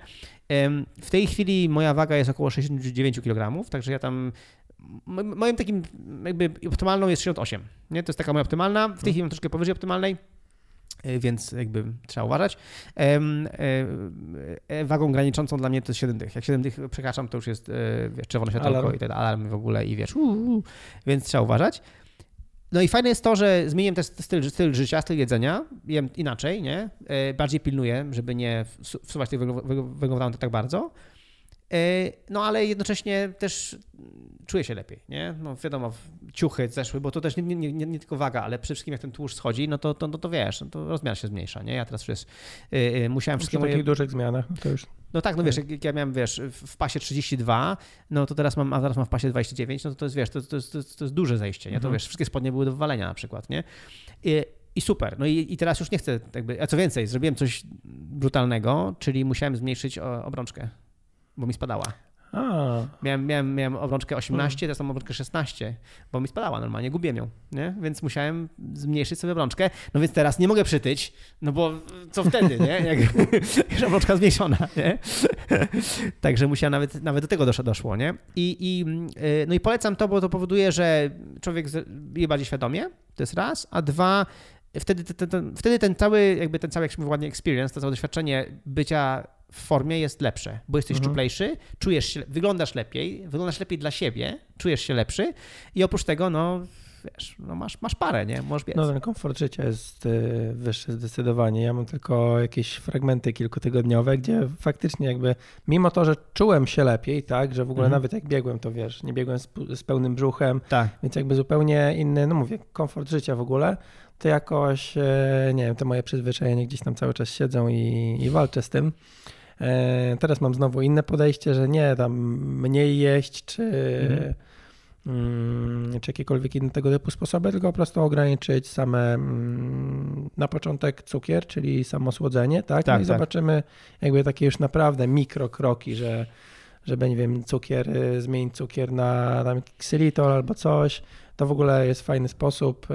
Speaker 2: W tej chwili moja waga jest około 69 kg, także ja tam moim takim jakby optymalną jest 68, nie? To jest taka moja optymalna. W tej mhm. chwili mam troszkę powyżej optymalnej, e, więc jakby trzeba uważać. E, e, wagą graniczącą dla mnie to jest 7 dych. Jak 7 dych przekraczam, to już jest wiesz, czerwone światełko alarm. i ten alarm w ogóle i wiesz, uu, więc trzeba uważać. No i fajne jest to, że zmieniłem też styl, styl życia, styl jedzenia, jem inaczej, nie? E, bardziej pilnuję, żeby nie wsuwać tych węglowodanów tak bardzo. E, no ale jednocześnie też czuję się lepiej, nie? No wiadomo, ciuchy zeszły, bo to też nie, nie, nie, nie tylko waga, ale przede wszystkim jak ten tłuszcz schodzi, no to, to, no to wiesz, no to rozmiar się zmniejsza, nie? Ja teraz już yy, musiałem wszystkie
Speaker 1: moje... takich dużych zmianach, no to już...
Speaker 2: No tak, no wiesz, jak ja miałem, wiesz, w pasie 32, no to teraz mam, a teraz mam w pasie 29, no to to jest, wiesz, to, to, to, to jest duże zejście, nie? To mhm. wiesz, wszystkie spodnie były do wywalenia na przykład, nie? I, i super. No i, i teraz już nie chcę, jakby, a co więcej, zrobiłem coś brutalnego, czyli musiałem zmniejszyć obrączkę bo mi spadała. A. Miałem, miałem, miałem obrączkę 18, teraz mam obrączkę 16, bo mi spadała normalnie, gubiłem ją, nie? Więc musiałem zmniejszyć sobie obrączkę. No więc teraz nie mogę przytyć, no bo co wtedy, nie? Jak już obrączka zmniejszona, nie? Także musiałem nawet, nawet do tego doszło, nie? I, i, y, no i polecam to, bo to powoduje, że człowiek je bardziej świadomie, to jest raz, a dwa, wtedy, wtedy ten cały, jakby ten cały, jak się mówi ładnie, experience, to całe doświadczenie bycia w formie jest lepsze, bo jesteś mhm. szczuplejszy, czujesz się, wyglądasz lepiej, wyglądasz lepiej dla siebie, czujesz się lepszy i oprócz tego, no wiesz, no masz, masz parę, nie? Możesz biec.
Speaker 1: No ten komfort życia jest y, wyższy zdecydowanie. Ja mam tylko jakieś fragmenty kilkutygodniowe, gdzie faktycznie jakby, mimo to, że czułem się lepiej, tak, że w ogóle mhm. nawet jak biegłem, to wiesz, nie biegłem z, z pełnym brzuchem, tak. więc jakby zupełnie inny, no mówię, komfort życia w ogóle, to jakoś, e, nie wiem, te moje przyzwyczajenia gdzieś tam cały czas siedzą i, i walczę z tym. E, teraz mam znowu inne podejście, że nie tam mniej jeść, czy, mhm. Mm, czy jakiekolwiek inne tego typu sposoby, tylko po prostu ograniczyć same mm, na początek cukier, czyli samo słodzenie, tak? tak no i tak. zobaczymy jakby takie już naprawdę mikrokroki, że żeby, nie wiem, cukier, y, zmienić cukier na tam ksylitol albo coś. To w ogóle jest fajny sposób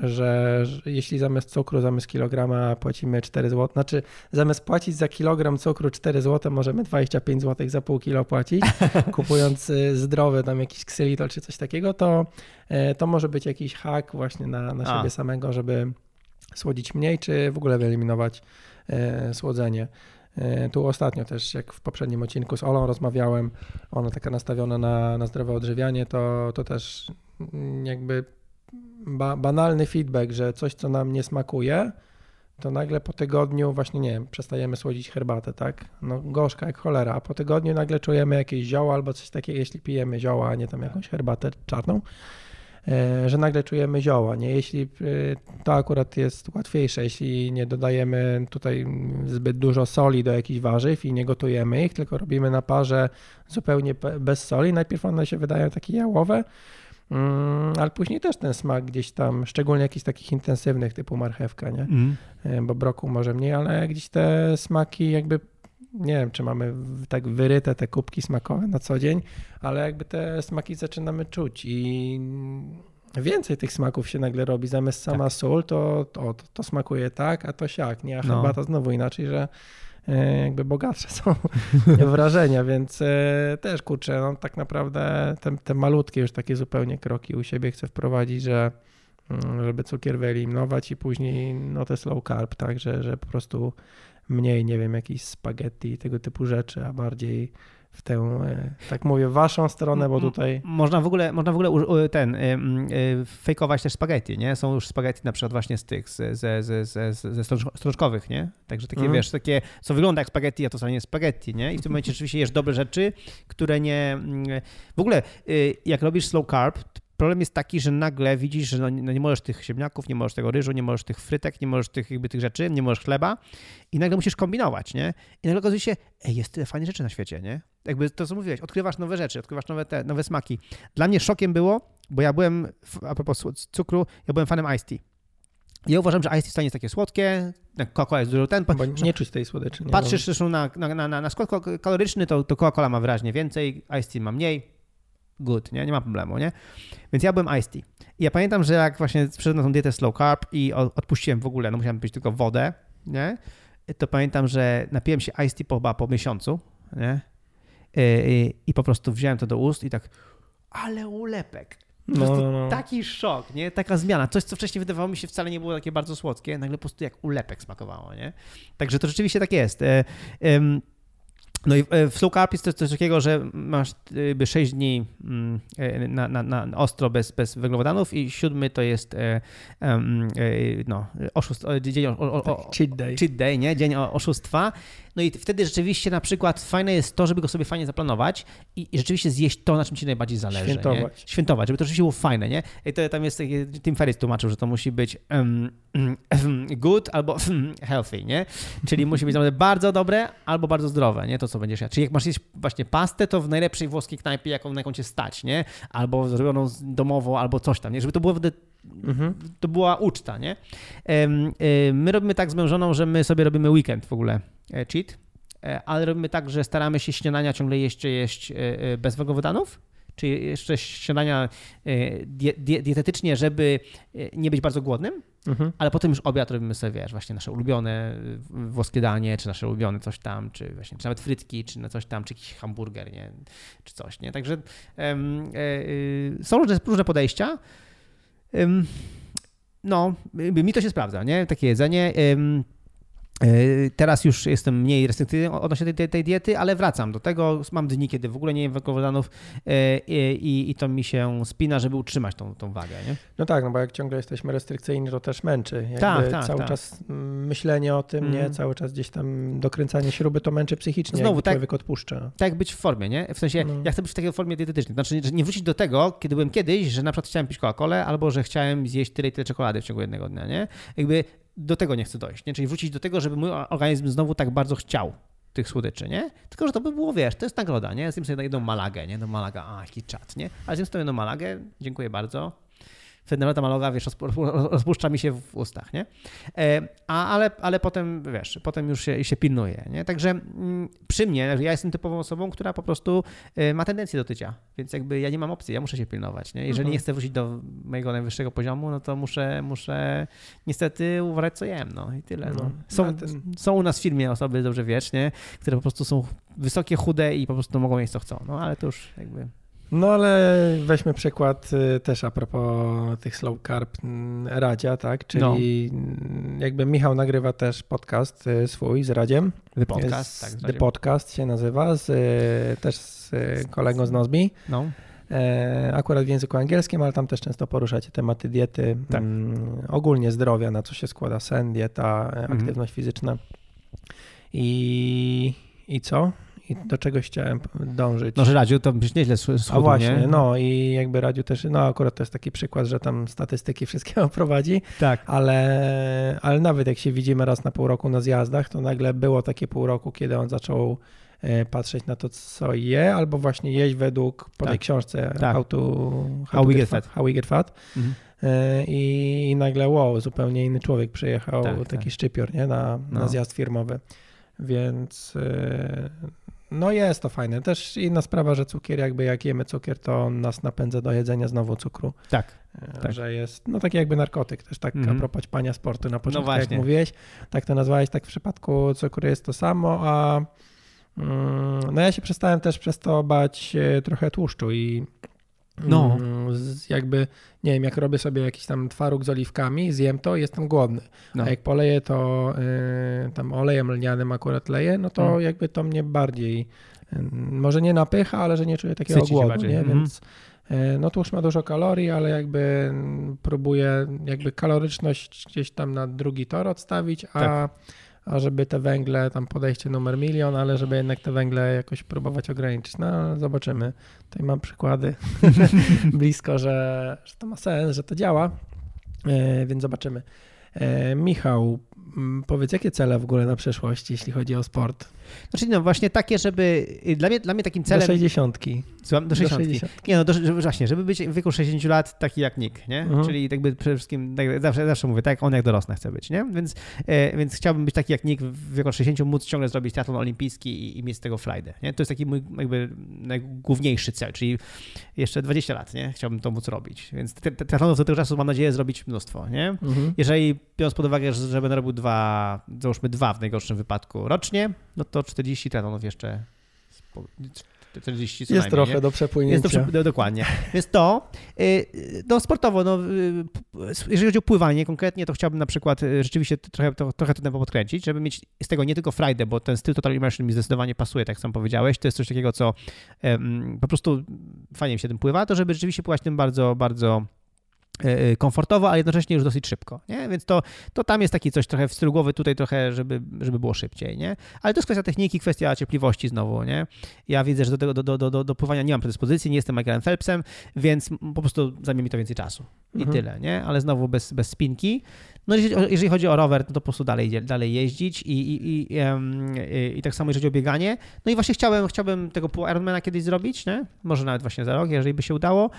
Speaker 1: że, że, jeśli zamiast cukru, zamiast kilograma płacimy 4 zł, znaczy zamiast płacić za kilogram cukru 4 zł, możemy 25 zł za pół kilo płacić, kupując y, zdrowy tam jakiś ksylitol czy coś takiego, to, y, to może być jakiś hak właśnie na, na siebie samego, żeby słodzić mniej, czy w ogóle wyeliminować y, słodzenie. Tu ostatnio też, jak w poprzednim odcinku z Olą rozmawiałem, ona taka nastawiona na, na zdrowe odżywianie, to, to też mm, jakby ba banalny feedback, że coś, co nam nie smakuje, to nagle po tygodniu właśnie, nie wiem, przestajemy słodzić herbatę, tak? No gorzka jak cholera, a po tygodniu nagle czujemy jakieś zioła albo coś takiego, jeśli pijemy zioła, a nie tam jakąś herbatę czarną, e, że nagle czujemy zioła, nie? Jeśli e, to akurat jest łatwiejsze, jeśli nie dodajemy tutaj zbyt dużo soli do jakichś warzyw i nie gotujemy ich, tylko robimy na parze zupełnie bez soli, najpierw one się wydają takie jałowe, ale później też ten smak gdzieś tam, szczególnie jakichś takich intensywnych typu marchewka, nie? Mm. Bo broku może mniej, ale gdzieś te smaki jakby nie wiem, czy mamy tak wyryte te kubki smakowe na co dzień, ale jakby te smaki zaczynamy czuć i więcej tych smaków się nagle robi. Zamiast sama
Speaker 2: Tak.
Speaker 1: sól, to, to, to smakuje tak, a to siak, nie? A
Speaker 2: No.
Speaker 1: herbata znowu inaczej, że jakby bogatsze są wrażenia, więc e, też kurczę, no tak naprawdę te, te malutkie już takie zupełnie kroki u siebie chcę wprowadzić, że mm, żeby cukier wyeliminować i później no te slow carb, tak, że, że po prostu mniej, nie wiem, jakiś spaghetti, tego typu rzeczy, a bardziej w tę, e, tak mówię, waszą stronę, bo
Speaker 2: Mm,
Speaker 1: tutaj
Speaker 2: Można w ogóle, można w ogóle ten, fejkować też spaghetti, nie? Są już spaghetti na przykład właśnie z tych, ze, ze, ze, ze, ze strącz- strączkowych, nie? Także takie,
Speaker 1: Mhm.
Speaker 2: wiesz, takie, co wygląda jak spaghetti, a to wcale nie jest spaghetti, nie? I w tym momencie rzeczywiście jesz dobre rzeczy, które nie... mm, W ogóle, y, jak robisz slow carb, problem jest taki, że nagle widzisz, że no, nie- no nie możesz tych ziemniaków, nie możesz tego ryżu, nie możesz tych frytek, nie możesz tych, jakby tych rzeczy, nie możesz chleba i nagle musisz kombinować, nie? I nagle okazuje się, ej, jest tyle fajnych rzeczy na świecie, nie? Jakby to, co mówiłeś, odkrywasz nowe rzeczy, odkrywasz nowe, te, nowe smaki. Dla mnie szokiem było, bo ja byłem, a propos cukru, ja byłem fanem Ice Tea. Ja uważam, że Ice Tea jest takie słodkie, Coca-Cola jest dużo ten.
Speaker 1: bo nie czuć tej słodyczy. Nie?
Speaker 2: Patrzysz zresztą na, na, na, na, na skład kaloryczny, to, to Coca-Cola ma wyraźnie więcej, Ice Tea ma mniej. Good, nie? Nie ma problemu, nie? Więc ja byłem Ice Tea. I ja pamiętam, że jak właśnie przyszedłem na tą dietę slow carb i odpuściłem w ogóle, no musiałem pić tylko wodę, nie? To pamiętam, że napiłem się Ice Tea po, chyba po miesiącu, nie? I, i, I po prostu wziąłem to do ust i tak, ale ulepek.
Speaker 1: No, no, no.
Speaker 2: taki szok, nie? Taka zmiana. Coś, co wcześniej wydawało mi się wcale nie było takie bardzo słodkie, nagle po prostu jak ulepek smakowało, nie? Także to rzeczywiście tak jest. E, No i e, w slow carb jest też coś takiego, że masz jakby 6 dni mm, e, na, na, na ostro bez, bez węglowodanów i siódmy to jest e, no, oszust, dzień o, o, o,
Speaker 1: Cheat day.
Speaker 2: cheat day, nie? Dzień oszustwa. No i wtedy rzeczywiście na przykład fajne jest to, żeby go sobie fajnie zaplanować i, i rzeczywiście zjeść to, na czym ci najbardziej zależy. Nie?
Speaker 1: Świętować.
Speaker 2: Świętować, żeby to rzeczywiście było fajne, nie? I to tam jest, Tim Ferriss tłumaczył, że to musi być um, good albo healthy, nie? Czyli musi być naprawdę bardzo dobre albo bardzo zdrowe, nie? To, co będziesz jadł. Czyli jak masz jeść właśnie pastę, to w najlepszej włoskiej knajpie, jaką, na jaką cię stać, nie? Albo zrobioną domowo, albo coś tam, nie? Żeby to było wtedy
Speaker 1: Mhm.
Speaker 2: to była uczta, nie? My robimy tak z mężoną, że my sobie robimy weekend w ogóle e, cheat, e, ale robimy tak, że staramy się śniadania ciągle jeszcze jeść e, bez węglowodanów, czyli jeszcze śniadania die, die, dietetycznie, żeby nie być bardzo głodnym,
Speaker 1: Mhm.
Speaker 2: ale potem już obiad robimy sobie, wiesz, właśnie nasze ulubione włoskie danie, czy nasze ulubione coś tam, czy właśnie, czy nawet frytki, czy na coś tam, czy jakiś hamburger, nie? Czy coś, nie? Także e, y, są różne, różne podejścia. No, mi to się sprawdza, nie? Takie jedzenie. E, Teraz już jestem mniej restrykcyjny odnośnie tej, tej, tej diety, ale wracam do tego. Mam dni, kiedy w ogóle nie jem węglowodanów e, i, i to mi się spina, żeby utrzymać tą, tą wagę. Nie?
Speaker 1: No tak, no bo jak ciągle jesteśmy restrykcyjni, to też męczy. Jakby
Speaker 2: Tak, tak,
Speaker 1: Cały
Speaker 2: tak.
Speaker 1: czas mm, myślenie o tym, nie?
Speaker 2: Mhm.
Speaker 1: Cały czas gdzieś tam dokręcanie śruby to męczy psychicznie,
Speaker 2: Znowu, tak-
Speaker 1: człowiek odpuszcza.
Speaker 2: tak być w formie, nie? W sensie,
Speaker 1: No.
Speaker 2: ja chcę być w takiej formie dietetycznej. Znaczy, nie wrócić do tego, kiedy byłem kiedyś, że na przykład chciałem pić Coca-Colę, albo że chciałem zjeść tyle i tyle czekolady w ciągu jednego dnia, nie? Jakby do tego nie chcę dojść, nie? Czyli wrócić do tego, żeby mój organizm znowu tak bardzo chciał tych słodyczy, nie? Tylko, że to by było, wiesz, to jest nagroda, nie? Zjem sobie jedną malagę, nie? No malaga, a, jaki czat, nie? Ale zjem sobie jedną malagę, dziękuję bardzo. Wtedy nawet ta malaga, wiesz, rozpu- rozpuszcza mi się w ustach, nie? E, A, ale, ale potem, wiesz, potem już się, się pilnuje, nie? Także mm, przy mnie, ja jestem typową osobą, która po prostu e, ma tendencję do tycia, więc jakby ja nie mam opcji, ja muszę się pilnować, nie? Jeżeli
Speaker 1: Mhm.
Speaker 2: nie chcę wrócić do mojego najwyższego poziomu, no to muszę, muszę niestety uważać, co jem, no i tyle, no.
Speaker 1: No,
Speaker 2: Są,
Speaker 1: ten-
Speaker 2: są u nas w firmie osoby, dobrze wiesz, nie? Które po prostu są wysokie, chude i po prostu mogą jeść co chcą, no ale to już jakby...
Speaker 1: No ale weźmy przykład y, też a propos tych slow carb mm, Radzia, tak? Czyli mm, jakby Michał nagrywa też podcast y, swój z Radziem.
Speaker 2: The podcast,
Speaker 1: Jest-
Speaker 2: tak.
Speaker 1: The Podcast się nazywa, z, y, też z kolegą z Nozbi.
Speaker 2: No,
Speaker 1: E, akurat w języku angielskim, ale tam też często poruszacie tematy diety,
Speaker 2: Tak.
Speaker 1: mm, ogólnie zdrowia, na co się składa sen, dieta,
Speaker 2: Mhm.
Speaker 1: aktywność fizyczna. I, I co? I do czegoś chciałem dążyć.
Speaker 2: no że Radziu, to byś nieźle schudł,
Speaker 1: A właśnie,
Speaker 2: nie?
Speaker 1: no i jakby Radziu też, no akurat to jest taki przykład, że tam statystyki wszystkiego prowadzi,
Speaker 2: Tak.
Speaker 1: ale, ale nawet jak się widzimy raz na pół roku na zjazdach, to nagle było takie pół roku, kiedy on zaczął e, patrzeć na to, co je, albo właśnie jeść według po tej
Speaker 2: Tak.
Speaker 1: książce
Speaker 2: Tak.
Speaker 1: How, to,
Speaker 2: How
Speaker 1: to
Speaker 2: We Get Fat.
Speaker 1: How We Get Fat.
Speaker 2: Mhm.
Speaker 1: E, I, I nagle wow, zupełnie inny człowiek przyjechał,
Speaker 2: Tak,
Speaker 1: taki
Speaker 2: tak.
Speaker 1: szczypior, nie? Na, na
Speaker 2: No.
Speaker 1: zjazd firmowy. Więc e, No jest to fajne. Też inna sprawa, że cukier, jakby jak jemy cukier, to on nas napędza do jedzenia znowu cukru.
Speaker 2: Tak.
Speaker 1: E,
Speaker 2: Tak.
Speaker 1: Że jest, no taki jakby narkotyk, też tak
Speaker 2: Mhm.
Speaker 1: a propos pania sportu na początku, jak
Speaker 2: właśnie.
Speaker 1: mówiłeś, tak to nazwałeś, tak w przypadku cukru jest to samo, a mm, no ja się przestałem też przez to bać e, trochę tłuszczu i
Speaker 2: No.
Speaker 1: mm, jakby, nie wiem, jak robię sobie jakiś tam twaróg z oliwkami, zjem to, jestem głodny.
Speaker 2: No.
Speaker 1: A jak poleję to y, tam olejem lnianym akurat leję, no to
Speaker 2: Mm.
Speaker 1: jakby to mnie bardziej, y, może nie napycha, ale że nie czuję takiego
Speaker 2: Syci
Speaker 1: głodu, nie?
Speaker 2: Mhm.
Speaker 1: Więc y, no tłuszcz ma dużo kalorii, ale jakby mm, próbuję jakby kaloryczność gdzieś tam na drugi tor odstawić, a,
Speaker 2: Tak.
Speaker 1: A żeby te węgle, tam podejście numer milion, ale żeby jednak te węgle jakoś próbować ograniczyć. No zobaczymy. Tutaj mam przykłady blisko, że, że to ma sens, że to działa, y, więc zobaczymy. E, Michał, m, powiedz, jakie cele w ogóle na przyszłość, jeśli chodzi o sport?
Speaker 2: Znaczy no właśnie takie, żeby dla mnie, dla mnie takim
Speaker 1: Do
Speaker 2: celem...
Speaker 1: 60.
Speaker 2: Słucham, do
Speaker 1: Do
Speaker 2: 60.
Speaker 1: 60.
Speaker 2: Nie no, do, żeby, właśnie, żeby być w wieku 60 lat taki jak Nick, nie?
Speaker 1: Mhm.
Speaker 2: Czyli jakby przede wszystkim, tak, zawsze, zawsze mówię, tak jak on jak dorosnę chce być, nie? Więc, e, więc chciałbym być taki jak Nick w wieku 60, móc ciągle zrobić triatlon olimpijski i, i mieć z tego frajdę, nie? To jest taki mój jakby najgłówniejszy cel, czyli jeszcze 20 lat, nie? Chciałbym to móc robić, więc triatlonów do tego czasu mam nadzieję zrobić mnóstwo, nie?
Speaker 1: Mhm.
Speaker 2: Jeżeli biorąc pod uwagę, że, że będę robił dwa, załóżmy dwa w najgorszym wypadku rocznie, no to 40 triatlonów jeszcze, 40 co
Speaker 1: Jest trochę
Speaker 2: nie?
Speaker 1: do
Speaker 2: Jest
Speaker 1: przepłynięcia.
Speaker 2: przy- do- dokładnie. Więc to, y, no sportowo, no, y, jeżeli chodzi o pływanie konkretnie, to chciałbym na przykład y, rzeczywiście trochę to, trochę to tempo podkręcić, żeby mieć z tego nie tylko frajdę, bo ten styl Total Immersion mi zdecydowanie pasuje, tak jak sam powiedziałeś. To jest coś takiego, co em, po prostu fajnie mi się tym pływa, to żeby rzeczywiście pływać tym bardzo, bardzo komfortowo, ale jednocześnie już dosyć szybko, nie? Więc to, to tam jest taki coś trochę w stylu głowy tutaj trochę, żeby, żeby było szybciej, nie? Ale to jest kwestia techniki, kwestia cierpliwości znowu, nie? Ja widzę, że do tego, do, do, do, do pływania nie mam predyspozycji, nie jestem Michaelem Phelpsem, więc po prostu zajmie mi to więcej czasu i
Speaker 1: Mhm.
Speaker 2: tyle, nie? Ale znowu bez, bez spinki. No jeżeli, chodzi o rower, no to po prostu dalej, dalej jeździć i, i, i, i, tak samo jeżeli chodzi o bieganie. No i właśnie chciałem, chciałbym tego pół Ironmana kiedyś zrobić, nie? Może nawet właśnie za rok, jeżeli by się udało.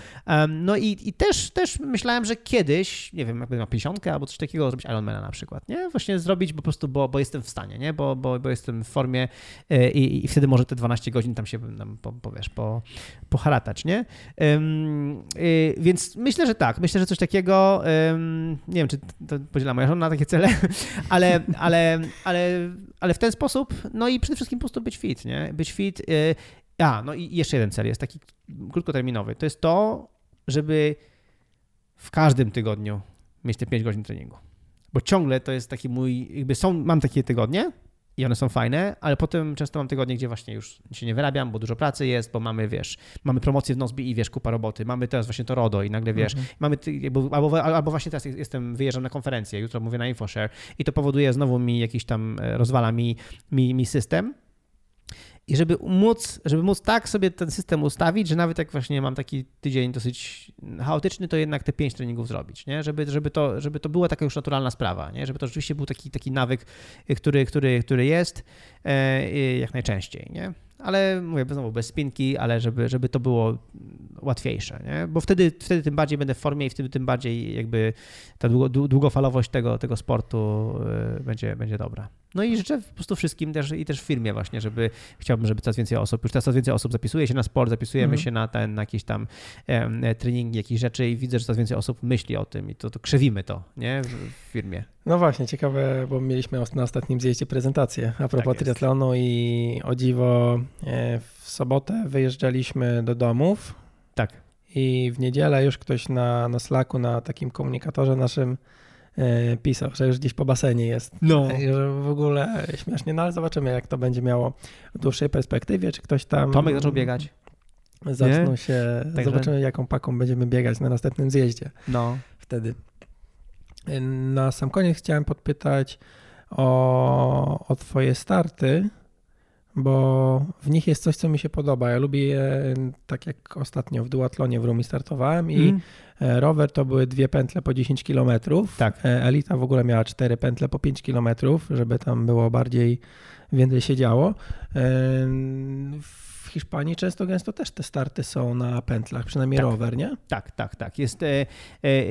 Speaker 2: No i, i też, też myślałem, że kiedyś, nie wiem, jakby na 50 albo coś takiego zrobić Ironmana na przykład, nie? Właśnie zrobić po prostu, bo, bo jestem w stanie, nie? Bo, bo, bo jestem w formie e, i, i wtedy może te 12 godzin tam się nam, po, po, wiesz, po, poharatać, nie? Y, więc myślę, że tak. Myślę, że coś takiego, nie wiem, czy to podziela moja żona takie cele, ale, ale, ale, ale w ten sposób, no i przede wszystkim po prostu być fit, nie? Być fit. y, A, no i jeszcze jeden cel jest taki krótkoterminowy. To jest to, żeby w każdym tygodniu mieć te 5 godzin treningu. Bo ciągle to jest taki mój, jakby są, mam takie tygodnie i one są fajne, ale potem często mam tygodnie, gdzie właśnie już się nie wyrabiam, bo dużo pracy jest, bo mamy, wiesz, mamy promocję w Nozbi i wiesz, kupa roboty, mamy teraz właśnie to RODO i nagle, wiesz,
Speaker 1: Mhm.
Speaker 2: mamy, albo, albo właśnie teraz jestem, wyjeżdżam na konferencję, jutro mówię na InfoShare i to powoduje znowu mi jakiś tam, e, rozwala mi, mi, mi system. I żeby móc, żeby móc tak sobie ten system ustawić, że nawet jak właśnie mam taki tydzień dosyć chaotyczny, to jednak te pięć treningów zrobić, nie? Żeby, żeby, to, żeby to była taka już naturalna sprawa, nie? Żeby to rzeczywiście był taki, taki nawyk, który, który, który jest e, jak najczęściej, nie? Ale mówię, znowu bez spinki, ale żeby, żeby to było łatwiejsze, nie? Bo wtedy, wtedy tym bardziej będę w formie i wtedy tym bardziej jakby ta długo, dłu- długofalowość tego, tego sportu y, będzie, będzie dobra. No i życzę po prostu wszystkim też i też w firmie właśnie, żeby chciałbym, żeby coraz więcej osób, już teraz coraz więcej osób zapisuje się na sport, zapisujemy
Speaker 1: Mhm.
Speaker 2: się na, ten, na jakieś tam em, treningi, jakieś rzeczy i widzę, że coraz więcej osób myśli o tym i to, to krzewimy to, nie? W, w firmie.
Speaker 1: No właśnie, ciekawe, bo mieliśmy na ostatnim zjeździe prezentację a propos
Speaker 2: Tak
Speaker 1: triatlonu i o dziwo e, w sobotę wyjeżdżaliśmy do domów
Speaker 2: Tak.
Speaker 1: i w niedzielę już ktoś na, na Slacku, na takim komunikatorze naszym pisał, że już gdzieś po basenie jest.
Speaker 2: No.
Speaker 1: Że w ogóle śmiesznie, no ale zobaczymy, jak to będzie miało w dłuższej perspektywie, czy ktoś tam...
Speaker 2: Tomek zaczął biegać.
Speaker 1: Zaczną
Speaker 2: Nie?
Speaker 1: się,
Speaker 2: Także-
Speaker 1: zobaczymy jaką paką będziemy biegać na następnym zjeździe
Speaker 2: No.
Speaker 1: wtedy. Na sam koniec chciałem podpytać o, o Twoje starty, bo w nich jest coś, co mi się podoba. Ja lubię je, tak jak ostatnio w duatlonie w Rumi startowałem i
Speaker 2: Mm.
Speaker 1: E, rower to były dwie pętle po 10 km.
Speaker 2: Tak.
Speaker 1: Elita w ogóle miała cztery pętle po 5 km, żeby tam było bardziej, więcej się działo. E, W Hiszpanii często gęsto też te starty są na pętlach, przynajmniej
Speaker 2: Tak.
Speaker 1: rower, nie?
Speaker 2: Tak, tak, tak. Jest, e, e, e,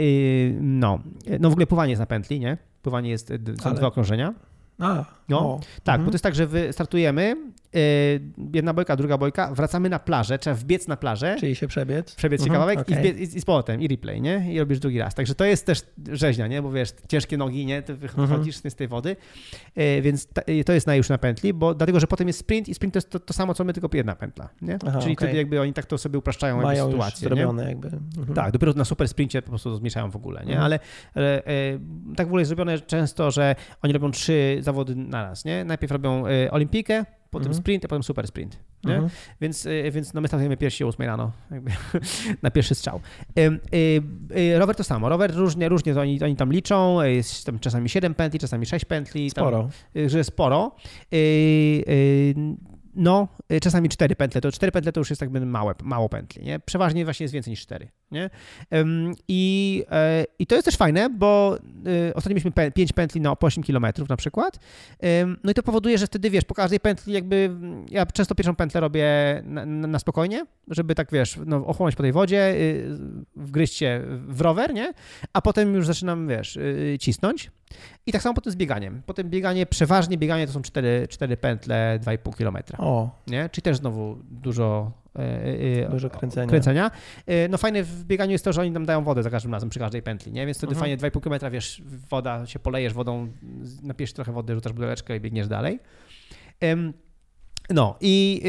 Speaker 2: no, no w ogóle pływanie jest na pętli, nie? Pływanie jest, e, są
Speaker 1: Ale-
Speaker 2: dwa okrążenia.
Speaker 1: A,
Speaker 2: No,
Speaker 1: o,
Speaker 2: Tak,
Speaker 1: mhm.
Speaker 2: bo to jest tak, że startujemy jedna bojka, druga bojka, wracamy na plażę, trzeba wbiec na plażę.
Speaker 1: Czyli się przebiec.
Speaker 2: Przebiec się mhm, kawałek okay. i, wbiec, i, i, z powrotem, i replay, nie? I robisz drugi raz. Także to jest też rzeźnia, nie? Bo wiesz, ciężkie nogi, nie? Ty mhm. wychodzisz mhm. z tej wody, więc to jest na już na pętli, bo dlatego, że potem jest sprint i sprint to jest to, to samo, co my, tylko jedna pętla, nie? Aha, Czyli okay. wtedy jakby oni tak to sobie upraszczają
Speaker 1: Mają
Speaker 2: jakby sytuację,
Speaker 1: zrobione nie? jakby.
Speaker 2: Mhm. Tak, dopiero na super sprincie po prostu zmieszają w ogóle, nie? Mhm. Ale, ale tak w ogóle jest zrobione często, że oni robią trzy zawody na raz, nie? Najpierw robią olimpikę, potem mhm. sprint, a potem super sprint. Mhm. Więc, e, więc no my startujemy pierwsi o 8 rano, jakby, na pierwszy strzał. rower to samo. Rower różnie, różnie oni, oni tam liczą. Jest tam czasami 7 pętli, czasami 6 pętli.
Speaker 1: Sporo.
Speaker 2: Tam, że sporo. No, y, czasami cztery pętle. To cztery pętle to już jest jakby małe, mało pętli, nie? Przeważnie właśnie jest więcej niż cztery, nie? I, e, i to jest też fajne, bo y, ostatnio mieliśmy pięć pętli na 8 km na przykład. No i to powoduje, że wtedy, wiesz, po każdej pętli jakby, ja często pierwszą pętlę robię na, na spokojnie, żeby tak, wiesz, no, ochłonąć po tej wodzie, y, wgryźć się w rower, nie? A potem już zaczynam, wiesz, cisnąć. I tak samo potem z bieganiem. Potem bieganie, przeważnie bieganie to są 4, 4 pętle 2,5 km. O. Nie? Czyli też znowu dużo,
Speaker 1: e, dużo kręcenia.
Speaker 2: kręcenia. E, no fajne w bieganiu jest to, że oni nam dają wodę za każdym razem przy każdej pętli, nie? Więc wtedy mhm. fajnie 2,5 km, wiesz, woda, się polejesz wodą, napijesz trochę wody, rzucasz buteleczkę i biegniesz dalej. No i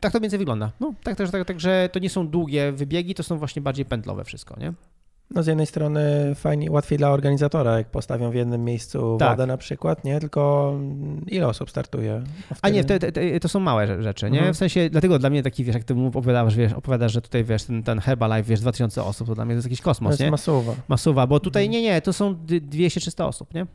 Speaker 2: tak to mniej więcej wygląda. No, tak, tak, tak, tak, że to nie są długie wybiegi, to są właśnie bardziej pętlowe wszystko, nie?
Speaker 1: No z jednej strony fajnie, łatwiej dla organizatora, jak postawią w jednym miejscu tak. wodę na przykład, nie? Tylko ile osób startuje?
Speaker 2: Wtedy... A nie, to, to, to, są małe rzeczy, nie? Mhm. W sensie, dlatego dla mnie taki, wiesz, jak ty opowiadasz, wiesz, opowiadasz, że tutaj, wiesz, ten, ten Herbalife, wiesz, 2000 osób, to dla mnie to jest jakiś kosmos,
Speaker 1: to jest
Speaker 2: nie?
Speaker 1: masuwa.
Speaker 2: Masuwa, bo tutaj mhm. nie, nie, to są 200-300 osób, nie?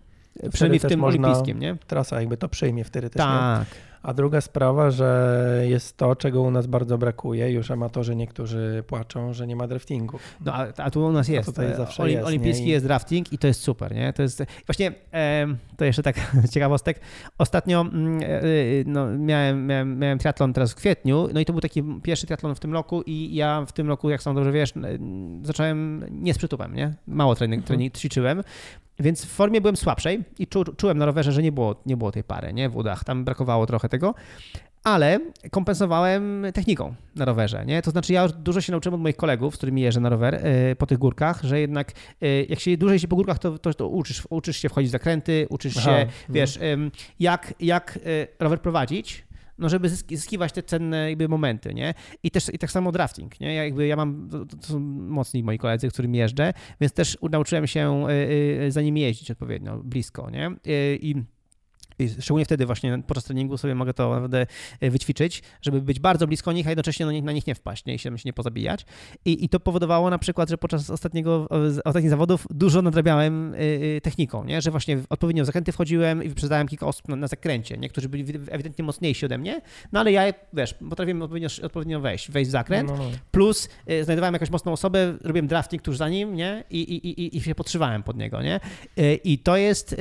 Speaker 2: Przynajmniej w tym olimpijskim, nie?
Speaker 1: Trasa jakby to przyjmie wtedy też,
Speaker 2: Tak.
Speaker 1: Nie? A druga sprawa, że jest to, czego u nas bardzo brakuje. Już amatorzy niektórzy płaczą, że nie ma draftingu.
Speaker 2: No, a, a tu u nas jest. Zawsze Olim, jest, Olimpijski nie? jest drafting i to jest super, nie? To jest właśnie, e, to jeszcze tak ciekawostek. Ostatnio mm, e, e, no, miałem, miałem, miałem triatlon teraz w kwietniu, no i to był taki pierwszy triatlon w tym roku i ja w tym roku, jak sam dobrze wiesz, zacząłem nie z przytupem, nie? Mało trening, mhm. trening ćwiczyłem, więc w formie byłem słabszej i czu, czułem na rowerze, że nie było, nie było tej pary nie, w udach. Tam brakowało trochę tego, ale kompensowałem techniką na rowerze. Nie? To znaczy, ja już dużo się nauczyłem od moich kolegów, z którymi jeżdżę na rower yy, po tych górkach, że jednak yy, jak się dłużej się po górkach, to, to, to, uczysz, uczysz się wchodzić w zakręty, uczysz Aha, się, no. wiesz, yy, jak, jak y, rower prowadzić no żeby zyskiwać te cenne jakby momenty, nie? I też i tak samo drafting, nie? Ja jakby ja mam, to, są mocni moi koledzy, którym jeżdżę, więc też nauczyłem się y, y, za nimi jeździć odpowiednio, blisko, nie? Y, i szczególnie wtedy właśnie podczas treningu sobie mogę to naprawdę e, wyćwiczyć, żeby być bardzo blisko nich, a jednocześnie na nich nie wpaść nie? i się, się nie pozabijać. I, I to powodowało na przykład, że podczas ostatniego, ostatnich zawodów dużo nadrabiałem e, e, techniką, nie? że właśnie odpowiednio w zakręty wchodziłem i wyprzedzałem kilka osób na, na zakręcie. Niektórzy byli ewidentnie mocniejsi ode mnie, no ale ja, wiesz, potrafiłem odpowiednio, odpowiednio wejść, wejść w zakręt, no, no, no. plus znajdowałem jakąś mocną osobę, robiłem drafting tuż za nim, nie? I, i, i, i się podszywałem pod niego, nie? I to jest...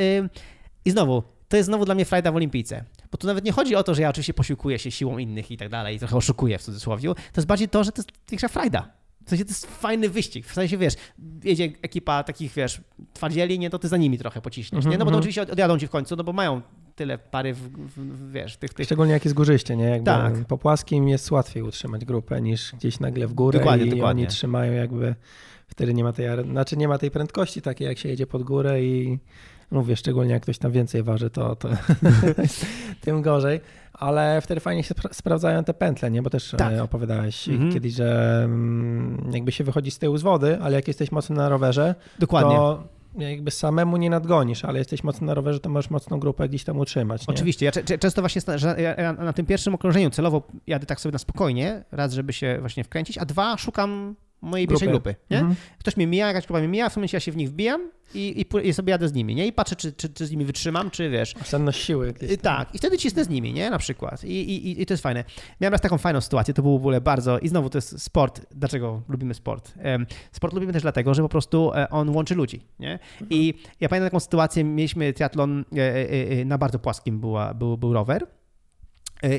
Speaker 2: I znowu, to jest znowu dla mnie frajda w olimpijce. Bo tu nawet nie chodzi o to, że ja oczywiście posiłkuję się siłą innych i tak dalej, i trochę oszukuję w cudzysłowie. To jest bardziej to, że to jest większa frajda. W sensie to jest fajny wyścig. W sensie, wiesz, jedzie ekipa takich, wiesz, twardzieli, nie, to ty za nimi trochę pociśniesz, nie? No bo to mhm. oczywiście odjadą ci w końcu, no bo mają tyle pary, w, w, wiesz, tych, tych...
Speaker 1: Szczególnie jak jest górzyście, nie? Jakby tak. Po płaskim jest łatwiej utrzymać grupę niż gdzieś nagle w górę
Speaker 2: dokładnie,
Speaker 1: i
Speaker 2: dokładnie.
Speaker 1: oni trzymają jakby... Wtedy nie ma tej, znaczy nie ma tej prędkości takiej, jak się jedzie pod górę i Mówię, szczególnie jak ktoś tam więcej waży, to, to tym gorzej. Ale wtedy fajnie się sprawdzają te pętle, nie? Bo też tak. E, opowiadałeś mhm. kiedyś, że mm, jakby się wychodzi z tyłu z wody, ale jak jesteś mocny na rowerze,
Speaker 2: Dokładnie.
Speaker 1: to jakby samemu nie nadgonisz, ale jesteś mocny na rowerze, to możesz mocną grupę gdzieś tam utrzymać. Nie?
Speaker 2: Oczywiście. Ja często właśnie ja na tym pierwszym okrążeniu celowo jadę tak sobie na spokojnie, raz, żeby się właśnie wkręcić, a dwa, szukam mojej grupy. pierwszej grupy. Nie? Mhm. Ktoś mnie mija, jakaś grupa mnie mija, w momencie ja się w nich wbijam i, i, i sobie jadę z nimi, nie? I patrzę, czy, czy, czy z nimi wytrzymam, czy wiesz.
Speaker 1: Oszczędność siły.
Speaker 2: Tak, i wtedy cisnę z nimi, nie? Na przykład. I, i, I to jest fajne. Miałem raz taką fajną sytuację, to było w ogóle bardzo, i znowu to jest sport. Dlaczego lubimy sport? Sport lubimy też dlatego, że po prostu e, on łączy ludzi, nie? I mhm. ja pamiętam taką sytuację, mieliśmy triatlon e, e, na bardzo płaskim była, był, był rower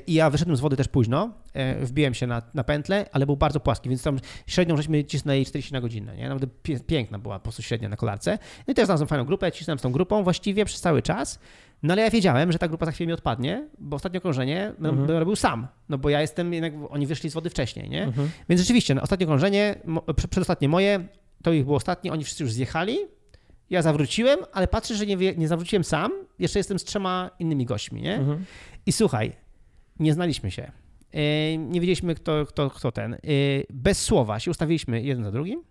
Speaker 2: I ja wyszedłem z wody też późno, e, wbiłem się na, na pętlę, ale był bardzo płaski, więc tam średnią żeśmy cisnęli 40 na godzinę, nie? Naprawdę piękna była po prostu średnia na kolarce. No i też znalazłem fajną grupę, cisnąłem z tą grupą właściwie przez cały czas, no ale ja wiedziałem, że ta grupa za chwilę mi odpadnie, bo ostatnie okrążenie mhm. będę robił sam, no bo ja jestem, jednak oni wyszli z wody wcześniej, nie? Mhm. Więc rzeczywiście, no, ostatnie okrążenie, przedostatnie moje, to ich było ostatnie, oni wszyscy już zjechali, ja zawróciłem, ale patrzę, że nie, nie zawróciłem sam, jeszcze jestem z trzema innymi gośćmi, nie? Mhm. I słuchaj, nie znaliśmy się. E, nie wiedzieliśmy, kto, kto, kto ten. E, bez słowa się ustawiliśmy jeden za drugim.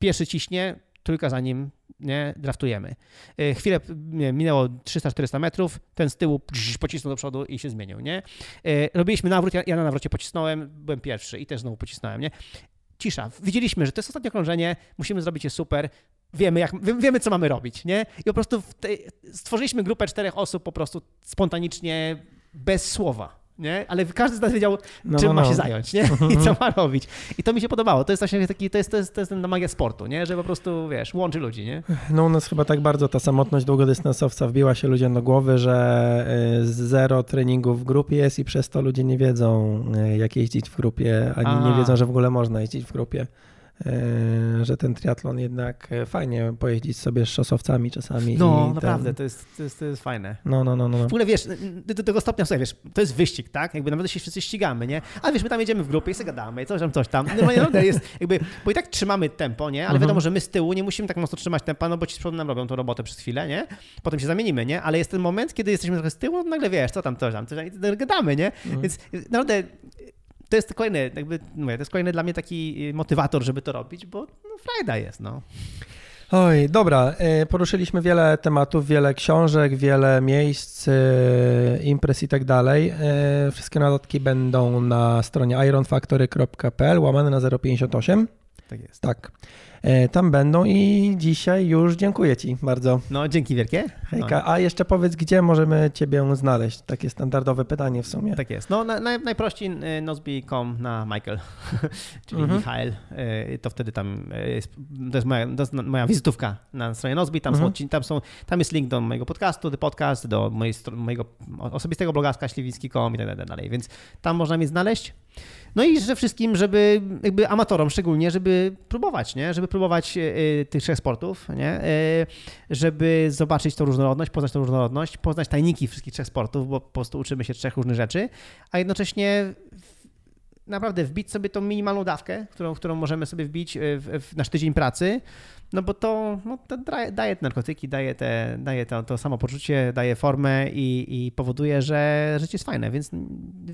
Speaker 2: Pierwszy ciśnie, trójka za nim, nie, draftujemy. E, chwilę nie, minęło 300-400 metrów, ten z tyłu pocisnął do przodu i się zmienił, nie? Robiliśmy nawrót, ja, ja na nawrocie pocisnąłem, byłem pierwszy i też znowu pocisnąłem, nie? Cisza. Widzieliśmy, że to jest ostatnie okrążenie, musimy zrobić je super, wiemy, jak, wiemy co mamy robić, nie? I po prostu stworzyliśmy grupę czterech osób po prostu spontanicznie, bez słowa. Nie? Ale każdy z nas wiedział, no, czym no, no. ma się zająć nie? i co ma robić. I to mi się podobało. To jest właśnie taki, to jest, to jest, to jest ten magia sportu, nie? że po prostu, wiesz, łączy ludzi. Nie?
Speaker 1: No u nas chyba tak bardzo ta samotność długodystansowca wbiła się ludziom do głowy, że y, zero treningów w grupie jest i przez to ludzie nie wiedzą, y, jak jeździć w grupie, ani A. nie wiedzą, że w ogóle można jeździć w grupie. E, że ten triatlon jednak e, fajnie pojeździć sobie z szosowcami czasami.
Speaker 2: No, naprawdę, ten... to, jest, to, jest, to jest fajne.
Speaker 1: No, no, no, no.
Speaker 2: W ogóle wiesz, do tego stopnia, słuchaj, wiesz, to jest wyścig, tak? Jakby naprawdę się wszyscy ścigamy, nie? Ale wiesz, my tam jedziemy w grupie i sobie gadamy, coś tam, coś tam. Normalnie no, jest jakby, bo i tak trzymamy tempo, nie? Ale mhm. wiadomo, że my z tyłu nie musimy tak mocno trzymać tempa, no bo ci z przodu nam robią tą robotę przez chwilę, nie? Potem się zamienimy, nie? Ale jest ten moment, kiedy jesteśmy trochę z tyłu, nagle wiesz, co tam, coś tam, coś tam, i gadamy, nie? Mhm. Więc naprawdę to jest kolejny, jakby, mówię, to jest kolejny dla mnie taki y, motywator, żeby to robić, bo no, frajda jest, no.
Speaker 1: Oj, dobra. Y, poruszyliśmy wiele tematów, wiele książek, wiele miejsc, y, imprez i tak dalej. Wszystkie notatki będą na stronie ironfactory.pl łamane na 058.
Speaker 2: Tak jest.
Speaker 1: Tak. E, tam będą i dzisiaj już dziękuję Ci bardzo.
Speaker 2: No, dzięki wielkie.
Speaker 1: Hejka, no. a jeszcze powiedz, gdzie możemy Ciebie znaleźć? Takie standardowe pytanie w sumie.
Speaker 2: Tak jest. No, na, na, najprościej e, nozbi.com na Michael, czyli mhm. Michael. E, to wtedy tam jest, to jest moja, to jest moja wizytówka na stronie Nozbi. Tam, mhm. są, tam, są, tam jest link do mojego podcastu, do podcast, do mojej, mojego osobistego blogaska śliwicki.com i tak dalej. Więc tam można mnie znaleźć. No i życzę wszystkim, żeby jakby amatorom szczególnie, żeby próbować, nie? Żeby próbować e, tych trzech sportów, nie? E, żeby zobaczyć tą różnorodność, poznać tą różnorodność, poznać tajniki wszystkich trzech sportów, bo po prostu uczymy się trzech różnych rzeczy, a jednocześnie naprawdę wbić sobie tą minimalną dawkę, którą, którą możemy sobie wbić e, w, w nasz tydzień pracy, no bo to, no, to daje te narkotyki, daje, te, daje to, to samopoczucie, daje formę i, i powoduje, że życie jest fajne, więc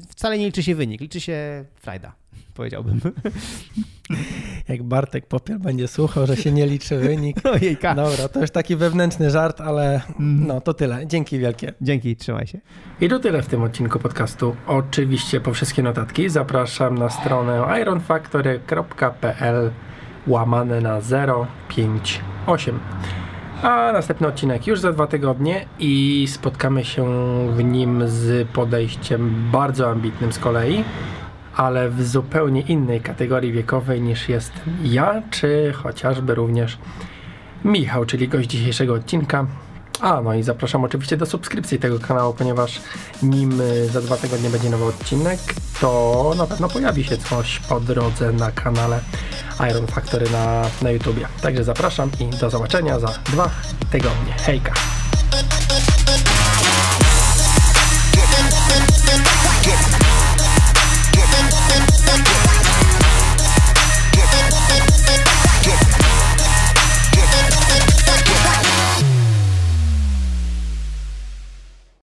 Speaker 2: wcale nie liczy się wynik, liczy się frajda, powiedziałbym.
Speaker 1: Jak Bartek Popiel będzie słuchał, że się nie liczy wynik.
Speaker 2: Ojejka.
Speaker 1: Dobra, to już taki wewnętrzny żart, ale no to tyle. Dzięki wielkie.
Speaker 2: Dzięki, trzymaj się.
Speaker 1: I to tyle w tym odcinku podcastu. Oczywiście po wszystkie notatki zapraszam na stronę ironfactory.pl łamane na 058. A następny odcinek już za dwa tygodnie i spotkamy się w nim z podejściem bardzo ambitnym z kolei, ale w zupełnie innej kategorii wiekowej niż jestem ja, czy chociażby również Michał, czyli gość dzisiejszego odcinka. A, no i zapraszam oczywiście do subskrypcji tego kanału, ponieważ nim y, za dwa tygodnie będzie nowy odcinek, to na pewno pojawi się coś po drodze na kanale Iron Factory na, na YouTubie. Także zapraszam i do zobaczenia za dwa tygodnie. Hejka!